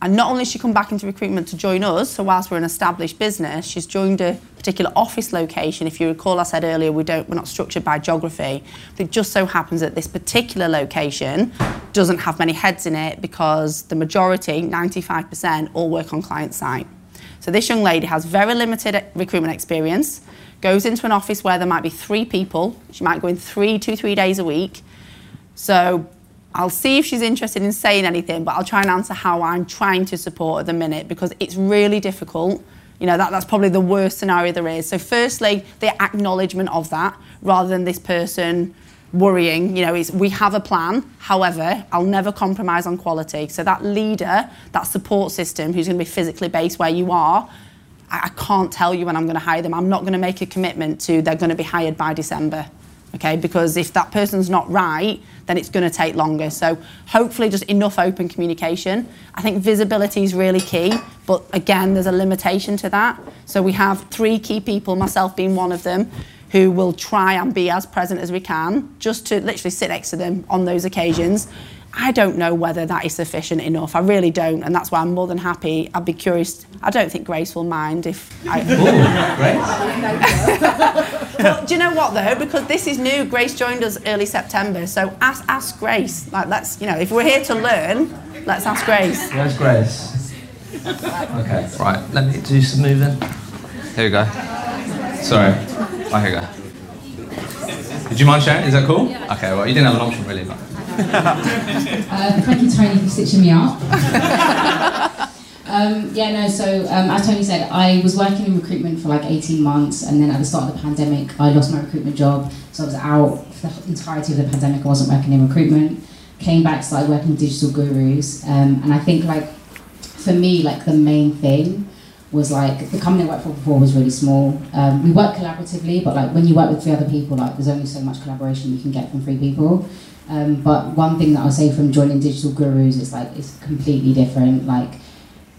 And not only has she come back into recruitment to join us, so whilst we're an established business, she's joined a particular office location. If you recall, I said earlier we don't, we're not structured by geography. But it just so happens that this particular location doesn't have many heads in it because the majority, 95%, all work on client site. So this young lady has very limited uh, recruitment experience, goes into an office where there might be three people. She might go in three, two, three days a week. So I'll see if she's interested in saying anything, but I'll try and answer how I'm trying to support at the minute because it's really difficult. You know, that, that's probably the worst scenario there is. So, firstly, the acknowledgement of that rather than this person worrying, you know, is we have a plan. However, I'll never compromise on quality. So, that leader, that support system who's going to be physically based where you are, I, can't tell you when I'm going to hire them. I'm not going to make a commitment to they're going to be hired by December okay? Because if that person's not right then it's going to take longer. So hopefully just enough open communication. I think visibility is really key but again there's a limitation to that. So we have three key people myself being one of them who will try and be as present as we can just to literally sit next to them on those occasions I don't know whether that is sufficient enough. I really don't, and that's why I'm more than happy. I'd be curious. I don't think Grace will mind if I. (laughs) (laughs) Well, do you know what though? Because this is new. Grace joined us early September, so ask ask Grace. Like let's you know, if we're here to learn, let's ask Grace. Where's Grace? Okay, right, let me do some moving. Here we go. Sorry. Oh, here we go. Did you mind sharing? Is that cool? Okay, well, you didn't have an option really, but. (laughs) Uh, thank you, Toni, for stitching me up. (laughs) um, yeah, no, so um, as Toni said, I was working in recruitment for like 18 months, and then at the start of the pandemic, I lost my recruitment job. So I was out for the entirety of the pandemic, I wasn't working in recruitment. Came back, started working with Digital Gurus, um, and I think like for me, like the main thing was like the company I worked for before was really small. Um, we work collaboratively, but like when you work with three other people, like there's only so much collaboration you can get from three people. Um, but one thing that I'll say from joining Digital Gurus is like it's completely different. Like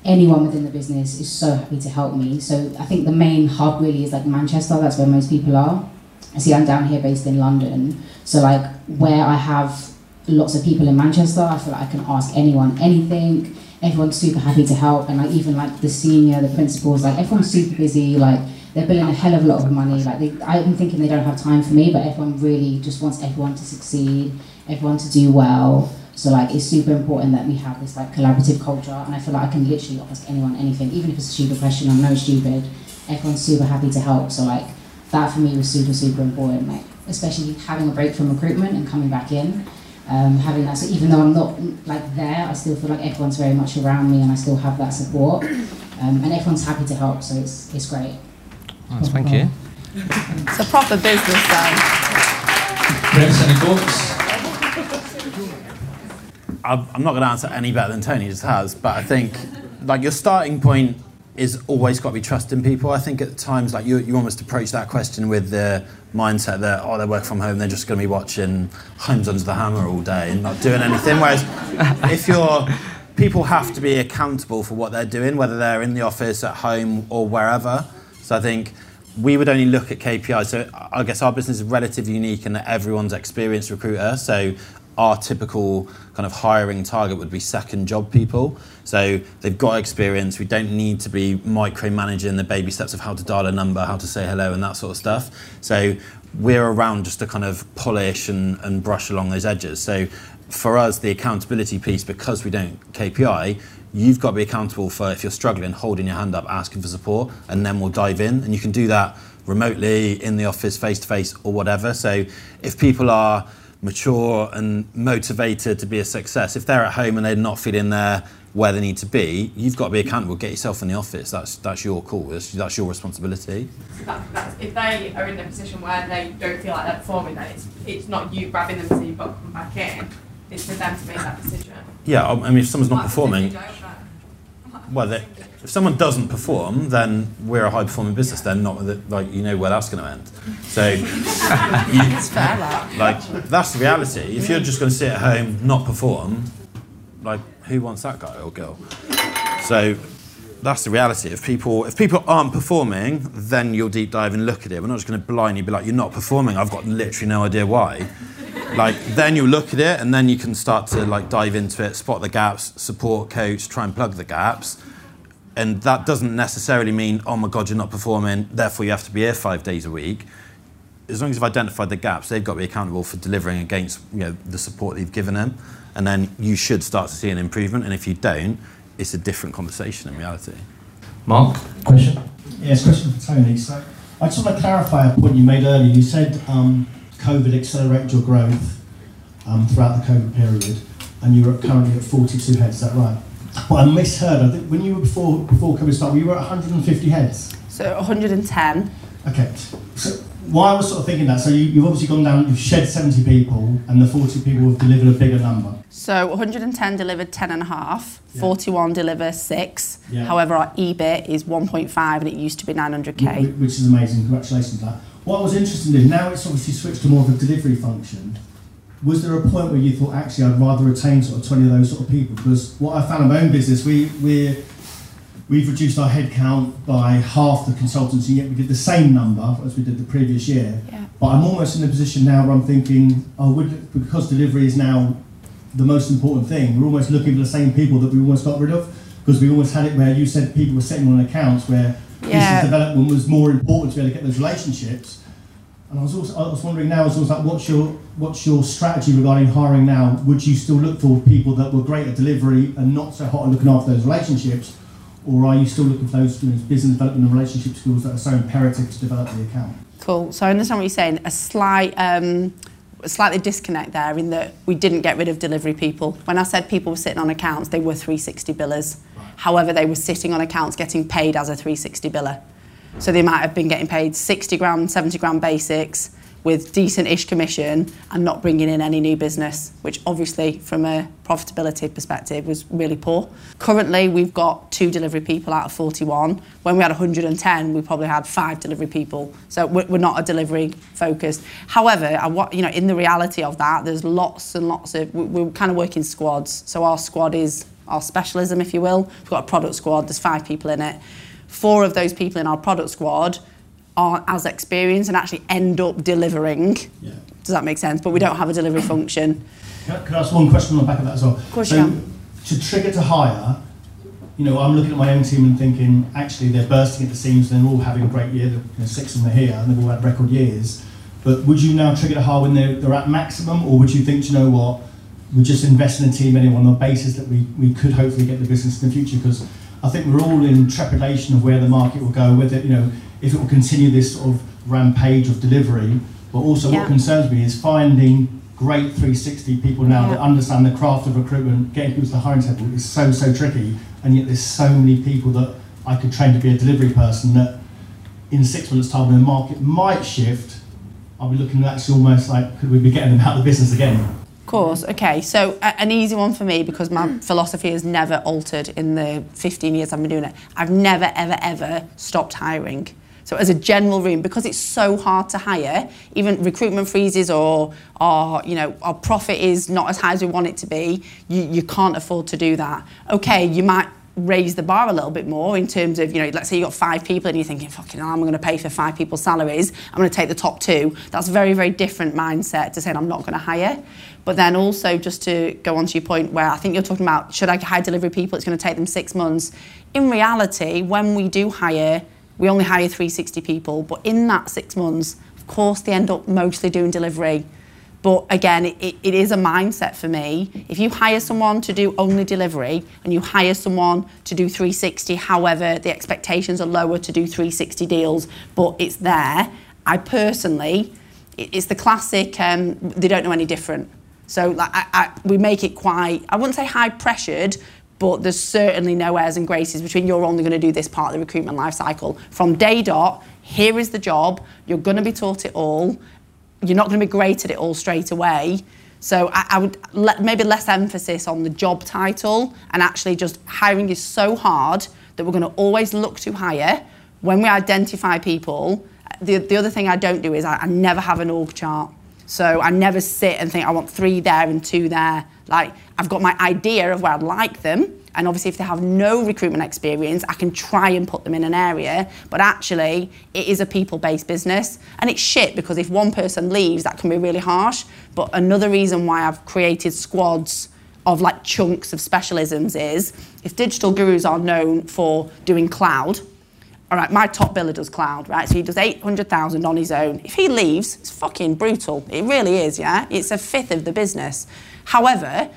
anyone within the business is so happy to help me. So I think the main hub really is like Manchester. That's where most people are. see, I'm down here based in London, so like where I have lots of people in Manchester, I feel like I can ask anyone anything. Everyone's super happy to help, and like even like the senior, the principals, like everyone's super busy. Like they're billing a hell of a lot of money. Like they, I'm thinking they don't have time for me, but everyone really just wants everyone to succeed, everyone to do well. So like it's super important that we have this like collaborative culture, and I feel like I can literally ask anyone anything, even if it's a stupid question. I'm no stupid. Everyone's super happy to help. So like that for me was super super important. Like especially having a break from recruitment and coming back in. Um, having that, so even though I'm not like there, I still feel like everyone's very much around me, and I still have that support, um, and everyone's happy to help. So it's it's great. Nice, thank you. It's a proper business though. Chris, any thoughts? I'm I'm not going to answer any better than Toni just has, but I think like your starting point is always got to be trusting people. I think at times like you, you almost approach that question with the mindset that oh they work from home, they're just going to be watching Homes Under the Hammer all day and not doing anything. Whereas (laughs) if you're people have to be accountable for what they're doing, whether they're in the office, at home, or wherever. So I think we would only look at KPIs. So I guess our business is relatively unique in that everyone's experienced recruiter. So our typical kind of hiring target would be second job people. So they've got experience. We don't need to be micromanaging the baby steps of how to dial a number, how to say hello, and that sort of stuff. So we're around just to kind of polish and, and brush along those edges. So for us, the accountability piece, because we don't KPI, you've got to be accountable for if you're struggling, holding your hand up, asking for support, and then we'll dive in. And you can do that remotely, in the office, face to face, or whatever. So if people are mature and motivated to be a success, if they're at home and they're not feeling there where they need to be, you've got to be accountable. Get yourself in the office. That's that's your call. That's, that's your responsibility. That, that's, if they are in a position where they don't feel like they're performing, then it's, it's not you grabbing them saying you've got to come back in. It's for them to make that decision. Yeah, I mean, if someone's not performing, if you don't, but- well, they, if someone doesn't perform, then we're a high performing business. Then not like you know where that's going to end. So, (laughs) you, It's fair, that. like that's the reality. If you're just going to sit at home, not perform, like who wants that guy or girl? So that's the reality. If people if people aren't performing, then you'll deep dive and look at it. We're not just going to blindly be like, you're not performing. I've got literally no idea why. Like then you look at it and then you can start to like dive into it, spot the gaps, support, coach, try and plug the gaps. And that doesn't necessarily mean, oh my God, you're not performing, therefore you have to be here five days a week. As long as you've identified the gaps, they've got to be accountable for delivering against you know, the support that you've given them. And then you should start to see an improvement. And if you don't, it's a different conversation in reality. Mark, question? Yes, question for Toni. So I just want to clarify a point you made earlier. You said um, COVID accelerated your growth um, throughout the COVID period, and you're currently at 42 heads. Is that right? Well, I misheard. I think when you were before before COVID started, you were at 150 heads. So 110. Okay. So why I was sort of thinking that. So you, you've obviously gone down. You've shed 70 people, and the 40 people have delivered a bigger number. So 110 delivered 10 and a half, Yeah. 41 deliver 6. Yeah. However, our EBIT is 1.5 and it used to be 900k. Which is amazing. Congratulations on that. What I was interested in, now it's obviously switched to more of a delivery function. Was there a point where you thought, actually, I'd rather retain sort of 20 of those sort of people? Because what I found in my own business, we, we're, we've reduced our headcount by half the consultants, and yet we did the same number as we did the previous year. Yeah. But I'm almost in a position now where I'm thinking, oh, would, because delivery is now the most important thing, we're almost looking for the same people that we almost got rid of. Because we almost had it where you said people were sitting on accounts where Yeah. business development was more important to be able to get those relationships. And I was also I was wondering now, as well like, what's your what's your strategy regarding hiring now? Would you still look for people that were great at delivery and not so hot at looking after those relationships, or are you still looking for those you know, business development and relationship skills that are so imperative to develop the account? Cool. So I understand what you're saying. A slight, um, slightly disconnect there in that we didn't get rid of delivery people. When I said people were sitting on accounts, they were 360 billers. However, they were sitting on accounts getting paid as a 360 biller. So they might have been getting paid 60 grand, 70 grand basics with decent-ish commission and not bringing in any new business, which obviously from a profitability perspective was really poor. Currently, we've got two delivery people out of 41. When we had 110, we probably had five delivery people. So we're, not a delivery focused. However, I, you know, in the reality of that, there's lots and lots of, we're kind of working squads. So our squad is our specialism, if you will. We've got a product squad, there's five people in it. Four of those people in our product squad aren't as experienced and actually end up delivering. Yeah. Does that make sense? But we don't have a delivery function. Can I, can I ask one question on the back of that as well? Of course so, you can. To trigger to hire, you know, I'm looking at my own team and thinking, actually, they're bursting at the seams and they're all having a great year. You know, six of them are here and they've all had record years. But would you now trigger to hire when they're, they're at maximum, or would you think, "Do you know what, we just invest in a team anyway on the basis that we, we could hopefully get the business in the future? Because I think we're all in trepidation of where the market will go, whether, you know, if it will continue this sort of rampage of delivery. But also, Yeah. what concerns me is finding great 360 people now Yeah. that understand the craft of recruitment, getting people to the hiring table is so, so tricky. And yet, there's so many people that I could train to be a delivery person that in six months' time, when the market might shift, I'll be looking at actually almost like, could we be getting them out of the business again? Of course, okay. So a- an easy one for me because my mm. philosophy has never altered in the 15 years I've been doing it. I've never, ever, ever stopped hiring. So as a general room, because it's so hard to hire, even recruitment freezes or, or you know, our profit is not as high as we want it to be, you, you can't afford to do that. Okay, you might raise the bar a little bit more in terms of, you know, let's say you've got five people and you're thinking, fucking hell, I'm going to pay for five people's salaries. I'm going to take the top two. That's a very, very different mindset to saying I'm not going to hire. But then also, just to go on to your point where I think you're talking about, should I hire delivery people? It's going to take them six months. In reality, when we do hire, we only hire 360 people. But in that six months, of course, they end up mostly doing delivery. But again, it, it, is a mindset for me. If you hire someone to do only delivery and you hire someone to do 360, however, the expectations are lower to do 360 deals, but it's there, I personally, it's the classic, um, they don't know any different. So like, I, I, we make it quite, I wouldn't say high pressured, but there's certainly no airs and graces between you're only going to do this part of the recruitment life cycle. From day dot, here is the job, you're going to be taught it all, you're not going to be great at it all straight away. So I, I would maybe less emphasis on the job title and actually just hiring is so hard that we're going to always look to hire. When we identify people, the, the other thing I don't do is I, I never have an org chart. So I never sit and think I want three there and two there. Like I've got my idea of where I'd like them, and obviously if they have no recruitment experience, I can try and put them in an area. But actually, it is a people-based business, and it's shit because if one person leaves, that can be really harsh. But another reason why I've created squads of like chunks of specialisms is if Digital Gurus are known for doing cloud, all right, my top biller does cloud, right? So he does 800,000 on his own. If he leaves, it's fucking brutal. It really is, yeah? It's a fifth of the business. However,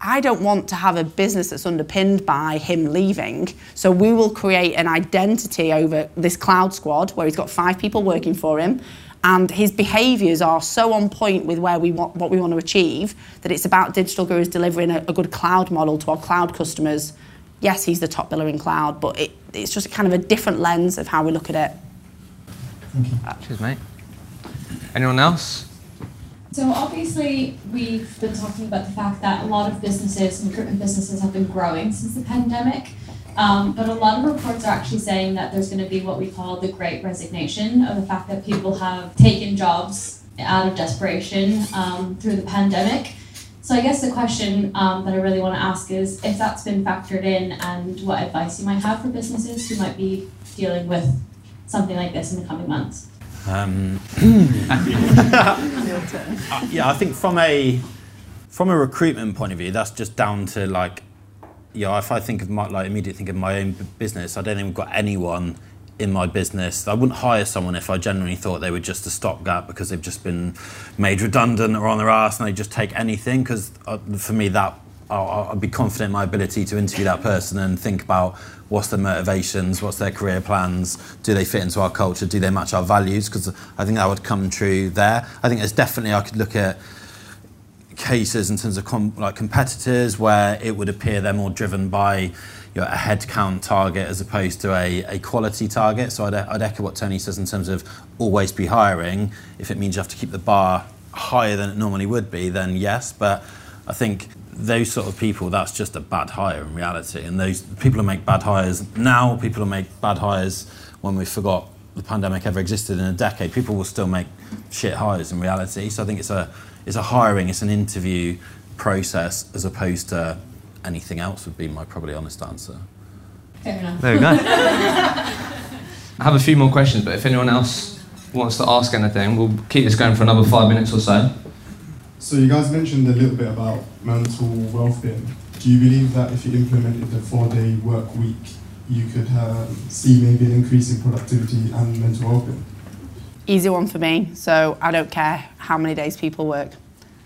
I don't want to have a business that's underpinned by him leaving. So we will create an identity over this cloud squad where he's got five people working for him. And his behaviours are so on point with where we want, what we want to achieve that it's about Digital Gurus delivering a, a good cloud model to our cloud customers yes, he's the top biller in cloud, but it, it's just kind of a different lens of how we look at it. Cheers, mate. Anyone else? So obviously, we've been talking about the fact that a lot of businesses, and recruitment businesses, have been growing since the pandemic. Um, but a lot of reports are actually saying that there's going to be what we call the great resignation of the fact that people have taken jobs out of desperation um, through the pandemic. So I guess the question um, that I really want to ask is if that's been factored in and what advice you might have for businesses who might be dealing with something like this in the coming months. Um, uh, (laughs) yeah, I think from a from a recruitment point of view, that's just down to like, yeah. If I think of my like immediately think of my own business, I don't think we've got anyone in my business. I wouldn't hire someone if I genuinely thought they were just a stopgap because they've just been made redundant or on their ass and they just take anything. Because uh, for me, that I'll, I'll be confident in my ability to interview that person and think about what's their motivations, what's their career plans, do they fit into our culture, do they match our values? Because I think that would come true there. I think there's definitely I could look at cases in terms of com- like competitors where it would appear they're more driven by you know, a headcount target as opposed to a, a quality target. So I'd, I'd echo what Toni says in terms of always be hiring. If it means you have to keep the bar higher than it normally would be, then yes. But I think those sort of people, that's just a bad hire in reality. And those people who make bad hires now, people who make bad hires when we forgot the pandemic ever existed in a decade, people will still make shit hires in reality. So I think it's a it's a hiring, it's an interview process as opposed to anything else would be my probably honest answer. Fair enough. There we go. (laughs) I have a few more questions, but if anyone else wants to ask anything, we'll keep this going for another five minutes or so. So you guys mentioned a little bit about mental well-being. Do you believe that if you implemented the four-day work week, you could um, see maybe an increase in productivity and mental well-being? Easy one for me. So I don't care how many days people work.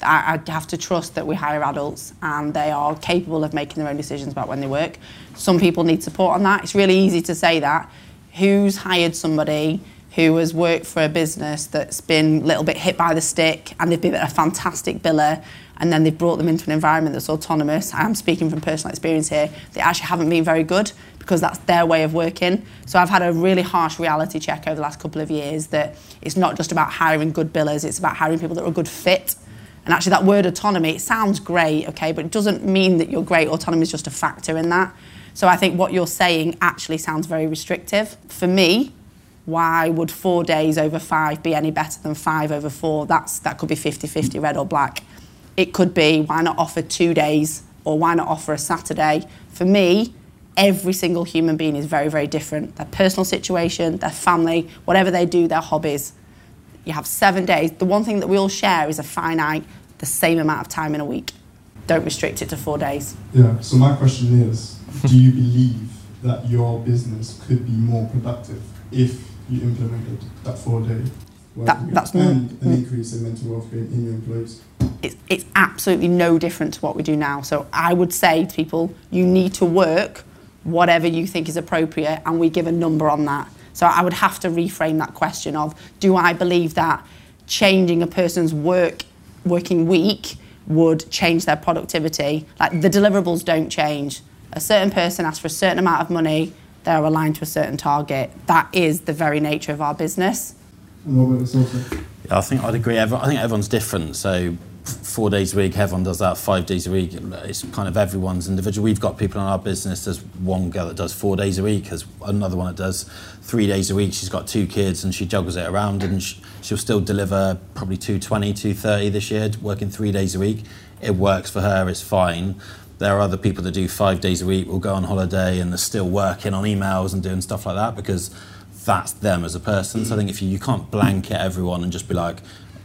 I, I have to trust that we hire adults and they are capable of making their own decisions about when they work. Some people need support on that. It's really easy to say that. Who's hired somebody who has worked for a business that's been a little bit hit by the stick and they've been a fantastic biller and then they've brought them into an environment that's autonomous. I'm speaking from personal experience here. They actually haven't been very good because that's their way of working. So I've had a really harsh reality check over the last couple of years that it's not just about hiring good billers, it's about hiring people that are a good fit. And actually that word autonomy, it sounds great, okay, but it doesn't mean that you're great. Autonomy is just a factor in that. So I think what you're saying actually sounds very restrictive. For me, why would four days over five be any better than five over four? That's, that could be 50-50, red or black. It could be, why not offer two days or why not offer a Saturday? For me, every single human being is very, very different. Their personal situation, their family, whatever they do, their hobbies. You have seven days. The one thing that we all share is a finite, the same amount of time in a week. Don't restrict it to four days. Yeah, so my question is, do you believe that your business could be more productive if you implemented that four-day That- that's and an increase in mental well-being in your employees? it's, it's absolutely no different to what we do now. So I would say to people, you need to work whatever you think is appropriate, and we give a number on that. So I would have to reframe that question of, do I believe that changing a person's work working week would change their productivity? Like the deliverables don't change. A certain person asks for a certain amount of money, they're aligned to a certain target. That is the very nature of our business. And what about this also? Yeah, I think I'd agree. I think everyone's different. So four days a week, everyone does that. Five days a week, it's kind of everyone's individual. We've got people in our business. There's one girl that does four days a week. There's another one that does three days a week. She's got two kids and she juggles it around and she'll still deliver probably 220, 230 this year, working three days a week. It works for her. It's fine. There are other people that do five days a week, will go on holiday and they're still working on emails and doing stuff like that because that's them as a person. So I think if you, you can't blanket everyone and just be like,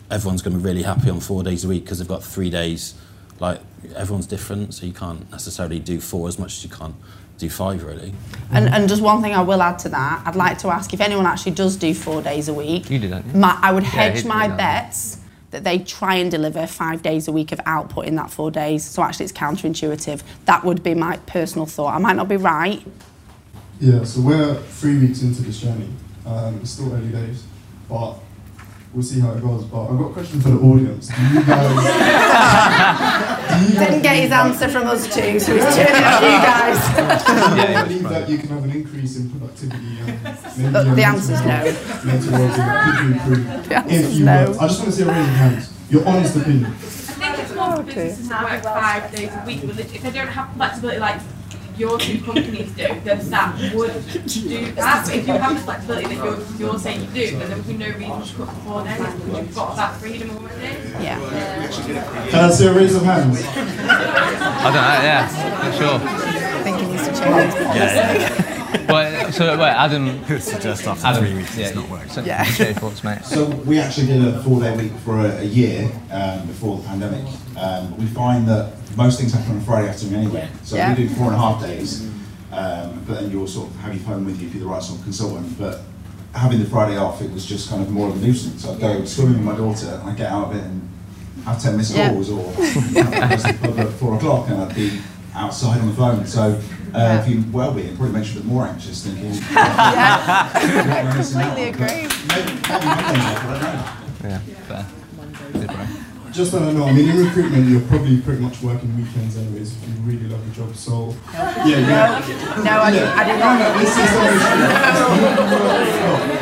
everyone's going to be really happy on four days a week because they've got three days. Like everyone's different, so you can't necessarily do four as much as you can't do five, really. And, and just one thing I will add to that, I'd like to ask if anyone actually does do four days a week. You do, don't? My, I would hedge he'd do my that. bets that they try and deliver five days a week of output in that four days. So actually, it's counterintuitive. That would be my personal thought. I might not be right. Yeah, so we're three weeks into this journey. Um, it's still early days, but we'll see how it goes. But I've got a question for the audience. Do you guys, (laughs) do you Didn't get his answer from us two, so he's turning at you guys. (laughs) Do you believe that you can have an increase in productivity and (laughs) maybe The- your the mental answer's no. mental well-being could improve The answer's if you no. were- I just want to see a raise of hands. Your honest opinion. I think it's more for businesses that work five days a week, if they don't have flexibility like your two companies do, then that would do that. But if you have the flexibility that you're, you're saying you do, then there would be no reason to cut four days because you've got that freedom already. Yeah. Can I see a raise of hands? I don't know, yeah, for sure. I think he needs to change his policy. Well, so wait, Adam. (laughs) suggest after Adam, three weeks yeah, it's not working. So, Yeah. share your thoughts, mate. So we actually did a four-day week for a, a year um, before the pandemic. Um, we find that most things happen on a Friday afternoon anyway. So Yeah. we do four and a half days, um, but then you'll sort of have your phone with you if you're the right sort of consultant. But having the Friday off, it was just kind of more of a nuisance. I'd go swimming with my daughter, and I'd get out of it and have ten missed Yeah. calls, or have at four o'clock, and I'd be outside on the phone. So. Uh, if you well-being, it probably makes you a bit more anxious, thinking. (laughs) Yeah. I missing out? (laughs) Completely agree. Maybe, maybe Monday's off, I don't know. Yeah, fair. Good, bro. Just so I know, I mean, in recruitment, you're probably pretty much working weekends anyways if you really love your job. So, (laughs) yeah, yeah. No, I, do, I do No, not. no, this is (laughs)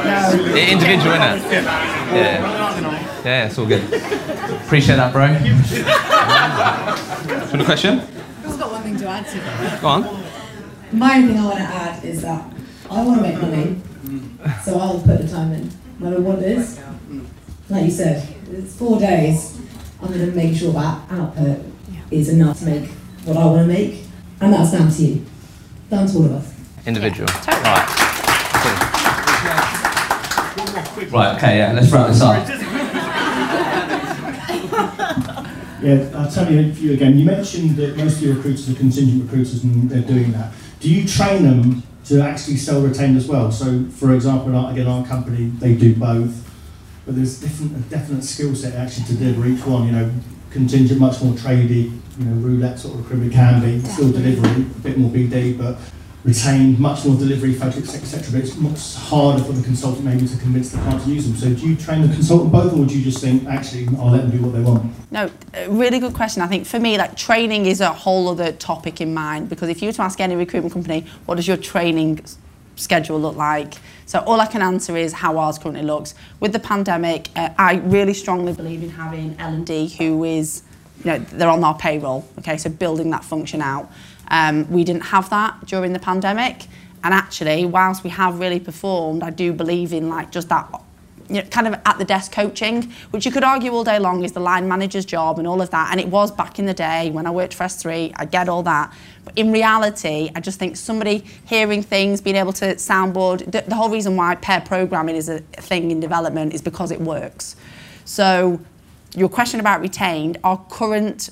No. I- Individual, innit? Yeah. Yeah, yeah, it's all good. Appreciate that, bro. (laughs) Got a question? I've got one thing to add to that. Go on. My only thing I want to add is that I want to make money, so I'll put the time in, no matter what it is. Mm. Like you said, it's four days. I'm going to make sure that output is enough to make what I want to make, and that's down to you, down to all of us. Individual. totally. Right. Cool. Right, okay, yeah, let's wrap this up. (laughs) Yeah, I'll tell you, you again. You mentioned that most of your recruiters are contingent recruiters and they're doing that. Do you train them to actually sell retained as well? So, for example, our- again, our company, they do both, but there's different, a definite skill set actually to deliver each one. You know, contingent, much more tradey, you know, roulette sort of recruitment can be, still delivery, a bit more BD, but retained, much more delivery focused, etc. But it's much harder for the consultant maybe to convince the client to use them. So do you train the consultant both, or would you just think, actually, I'll let them do what they want? No, really good question. I think for me, like training is a whole other topic in mind because if you were to ask any recruitment company, what does your training schedule look like? So all I can answer is how ours currently looks. With the pandemic, uh, I really strongly believe in having L&D who is, you know, they're on our payroll, okay, so building that function out. Um, we didn't have that during the pandemic. And actually, whilst we have really performed, I do believe in like just that you know, kind of at the desk coaching, which you could argue all day long is the line manager's job and all of that. And it was back in the day when I worked for S3, I get all that. But in reality, I just think somebody hearing things, being able to soundboard, the, the whole reason why pair programming is a thing in development is because it works. So, your question about retained, our current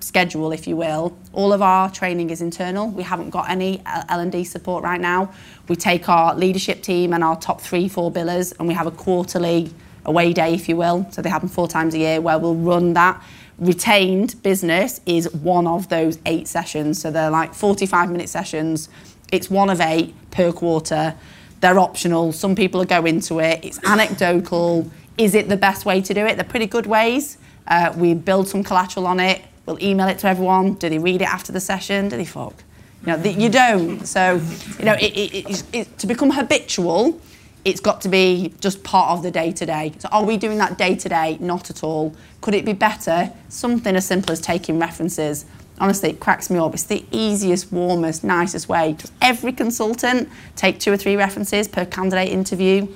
schedule, if you will. All of our training is internal. We haven't got any L&D support right now. We take our leadership team and our top three, four billers, and we have a quarterly away day, if you will. So they happen four times a year where we'll run that. Retained business is one of those eight sessions. So they're like 45 minute sessions. It's one of eight per quarter. They're optional. Some people go into it. It's anecdotal. Is it the best way to do it? They're pretty good ways. Uh, we build some collateral on it. We'll email it to everyone. Do they read it after the session? Do they fuck? You know, the, you don't. So, you know, it, it, it, to become habitual, it's got to be just part of the day to day. So, are we doing that day to day? Not at all. Could it be better? Something as simple as taking references. Honestly, it cracks me up. It's the easiest, warmest, nicest way. Just every consultant take two or three references per candidate interview.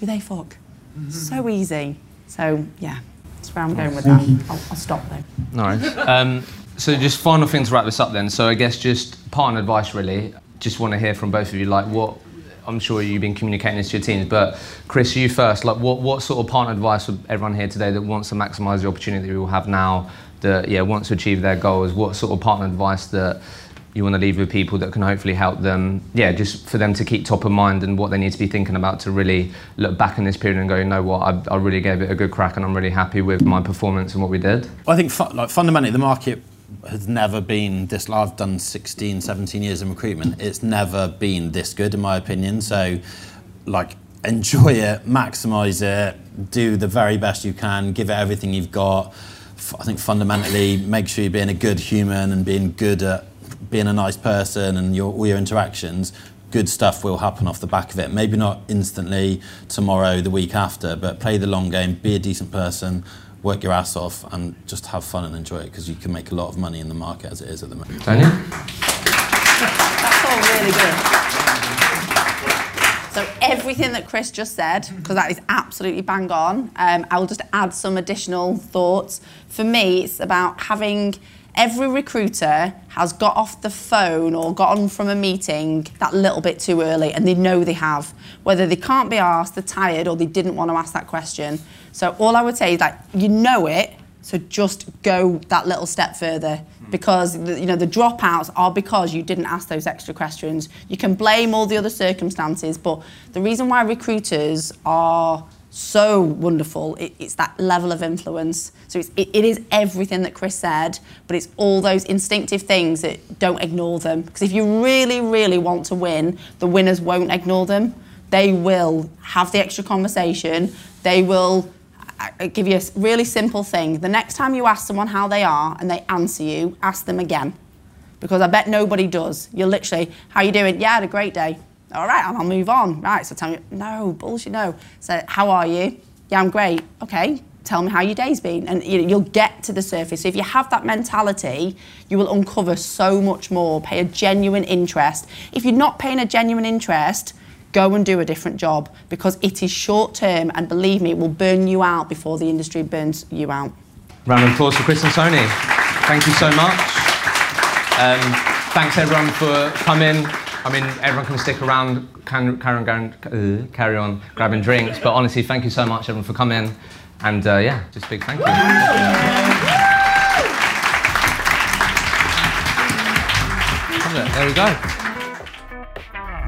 Do they fuck? Mm-hmm. So easy. So, yeah, that's where I'm going with that. I'll, I'll stop there. No worries. Um, so just final thing to wrap this up then. So I guess just partner advice really. Just want to hear from both of you, like what, I'm sure you've been communicating this to your teams, but Chris, you first, like what, what sort of partner advice would everyone here today that wants to maximise the opportunity that we will have now, that yeah, wants to achieve their goals, what sort of partner advice that you want to leave with people that can hopefully help them, yeah, just for them to keep top of mind and what they need to be thinking about to really look back in this period and go, you know what, I, I really gave it a good crack and I'm really happy with my performance and what we did. Well, I think fu- like fundamentally the market has never been this. I've done 16, 17 years in recruitment. It's never been this good, in my opinion. So, like, enjoy it, maximise it, do the very best you can, give it everything you've got. I think fundamentally, make sure you're being a good human and being good at being a nice person and your, all your interactions. Good stuff will happen off the back of it. Maybe not instantly, tomorrow, the week after, but play the long game, be a decent person, work your ass off, and just have fun and enjoy it because you can make a lot of money in the market as it is at the moment. Tanya? That's all really good. So everything that Chris just said, because that is absolutely bang on, um, I will just add some additional thoughts. For me, it's about having every recruiter has got off the phone or got on from a meeting that little bit too early, and they know they have. Whether they can't be asked, they're tired, or they didn't want to ask that question. So all I would say is like you know it, so just go that little step further hmm. because you know the dropouts are because you didn't ask those extra questions. You can blame all the other circumstances, but the reason why recruiters are so wonderful, it, it's that level of influence. So it's, it, it is everything that Chris said, but it's all those instinctive things that don't ignore them. Because if you really, really want to win, the winners won't ignore them. They will have the extra conversation. They will I give you a really simple thing. The next time you ask someone how they are and they answer you, ask them again. Because I bet nobody does. You're literally, how you doing? Yeah, I had a great day. All right, I'll move on. Right, so tell me, no, bullshit, no. So, how are you? Yeah, I'm great. Okay, tell me how your day's been. And you you'll get to the surface. So if you have that mentality, you will uncover so much more. Pay a genuine interest. If you're not paying a genuine interest, go and do a different job because it is short term and believe me, it will burn you out before the industry burns you out. Round of applause for Chris and Toni. Thank you so much. Um, thanks everyone for coming. I mean, everyone can stick around, can, carry, on, uh, carry on grabbing drinks. But honestly, thank you so much, everyone, for coming. And uh, yeah, just big thank you. There we go.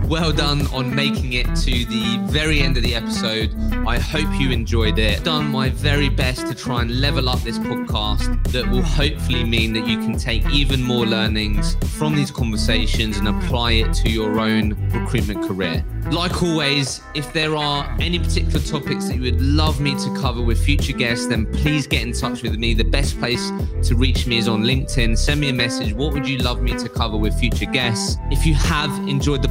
Well done on making it to the very end of the episode. I hope you enjoyed it. Done my very best to try and level up this podcast that will hopefully mean that you can take even more learnings from these conversations and apply it to your own recruitment career. Like always, if there are any particular topics that you would love me to cover with future guests, then please get in touch with me. The best place to reach me is on LinkedIn. Send me a message. What would you love me to cover with future guests? If you have enjoyed the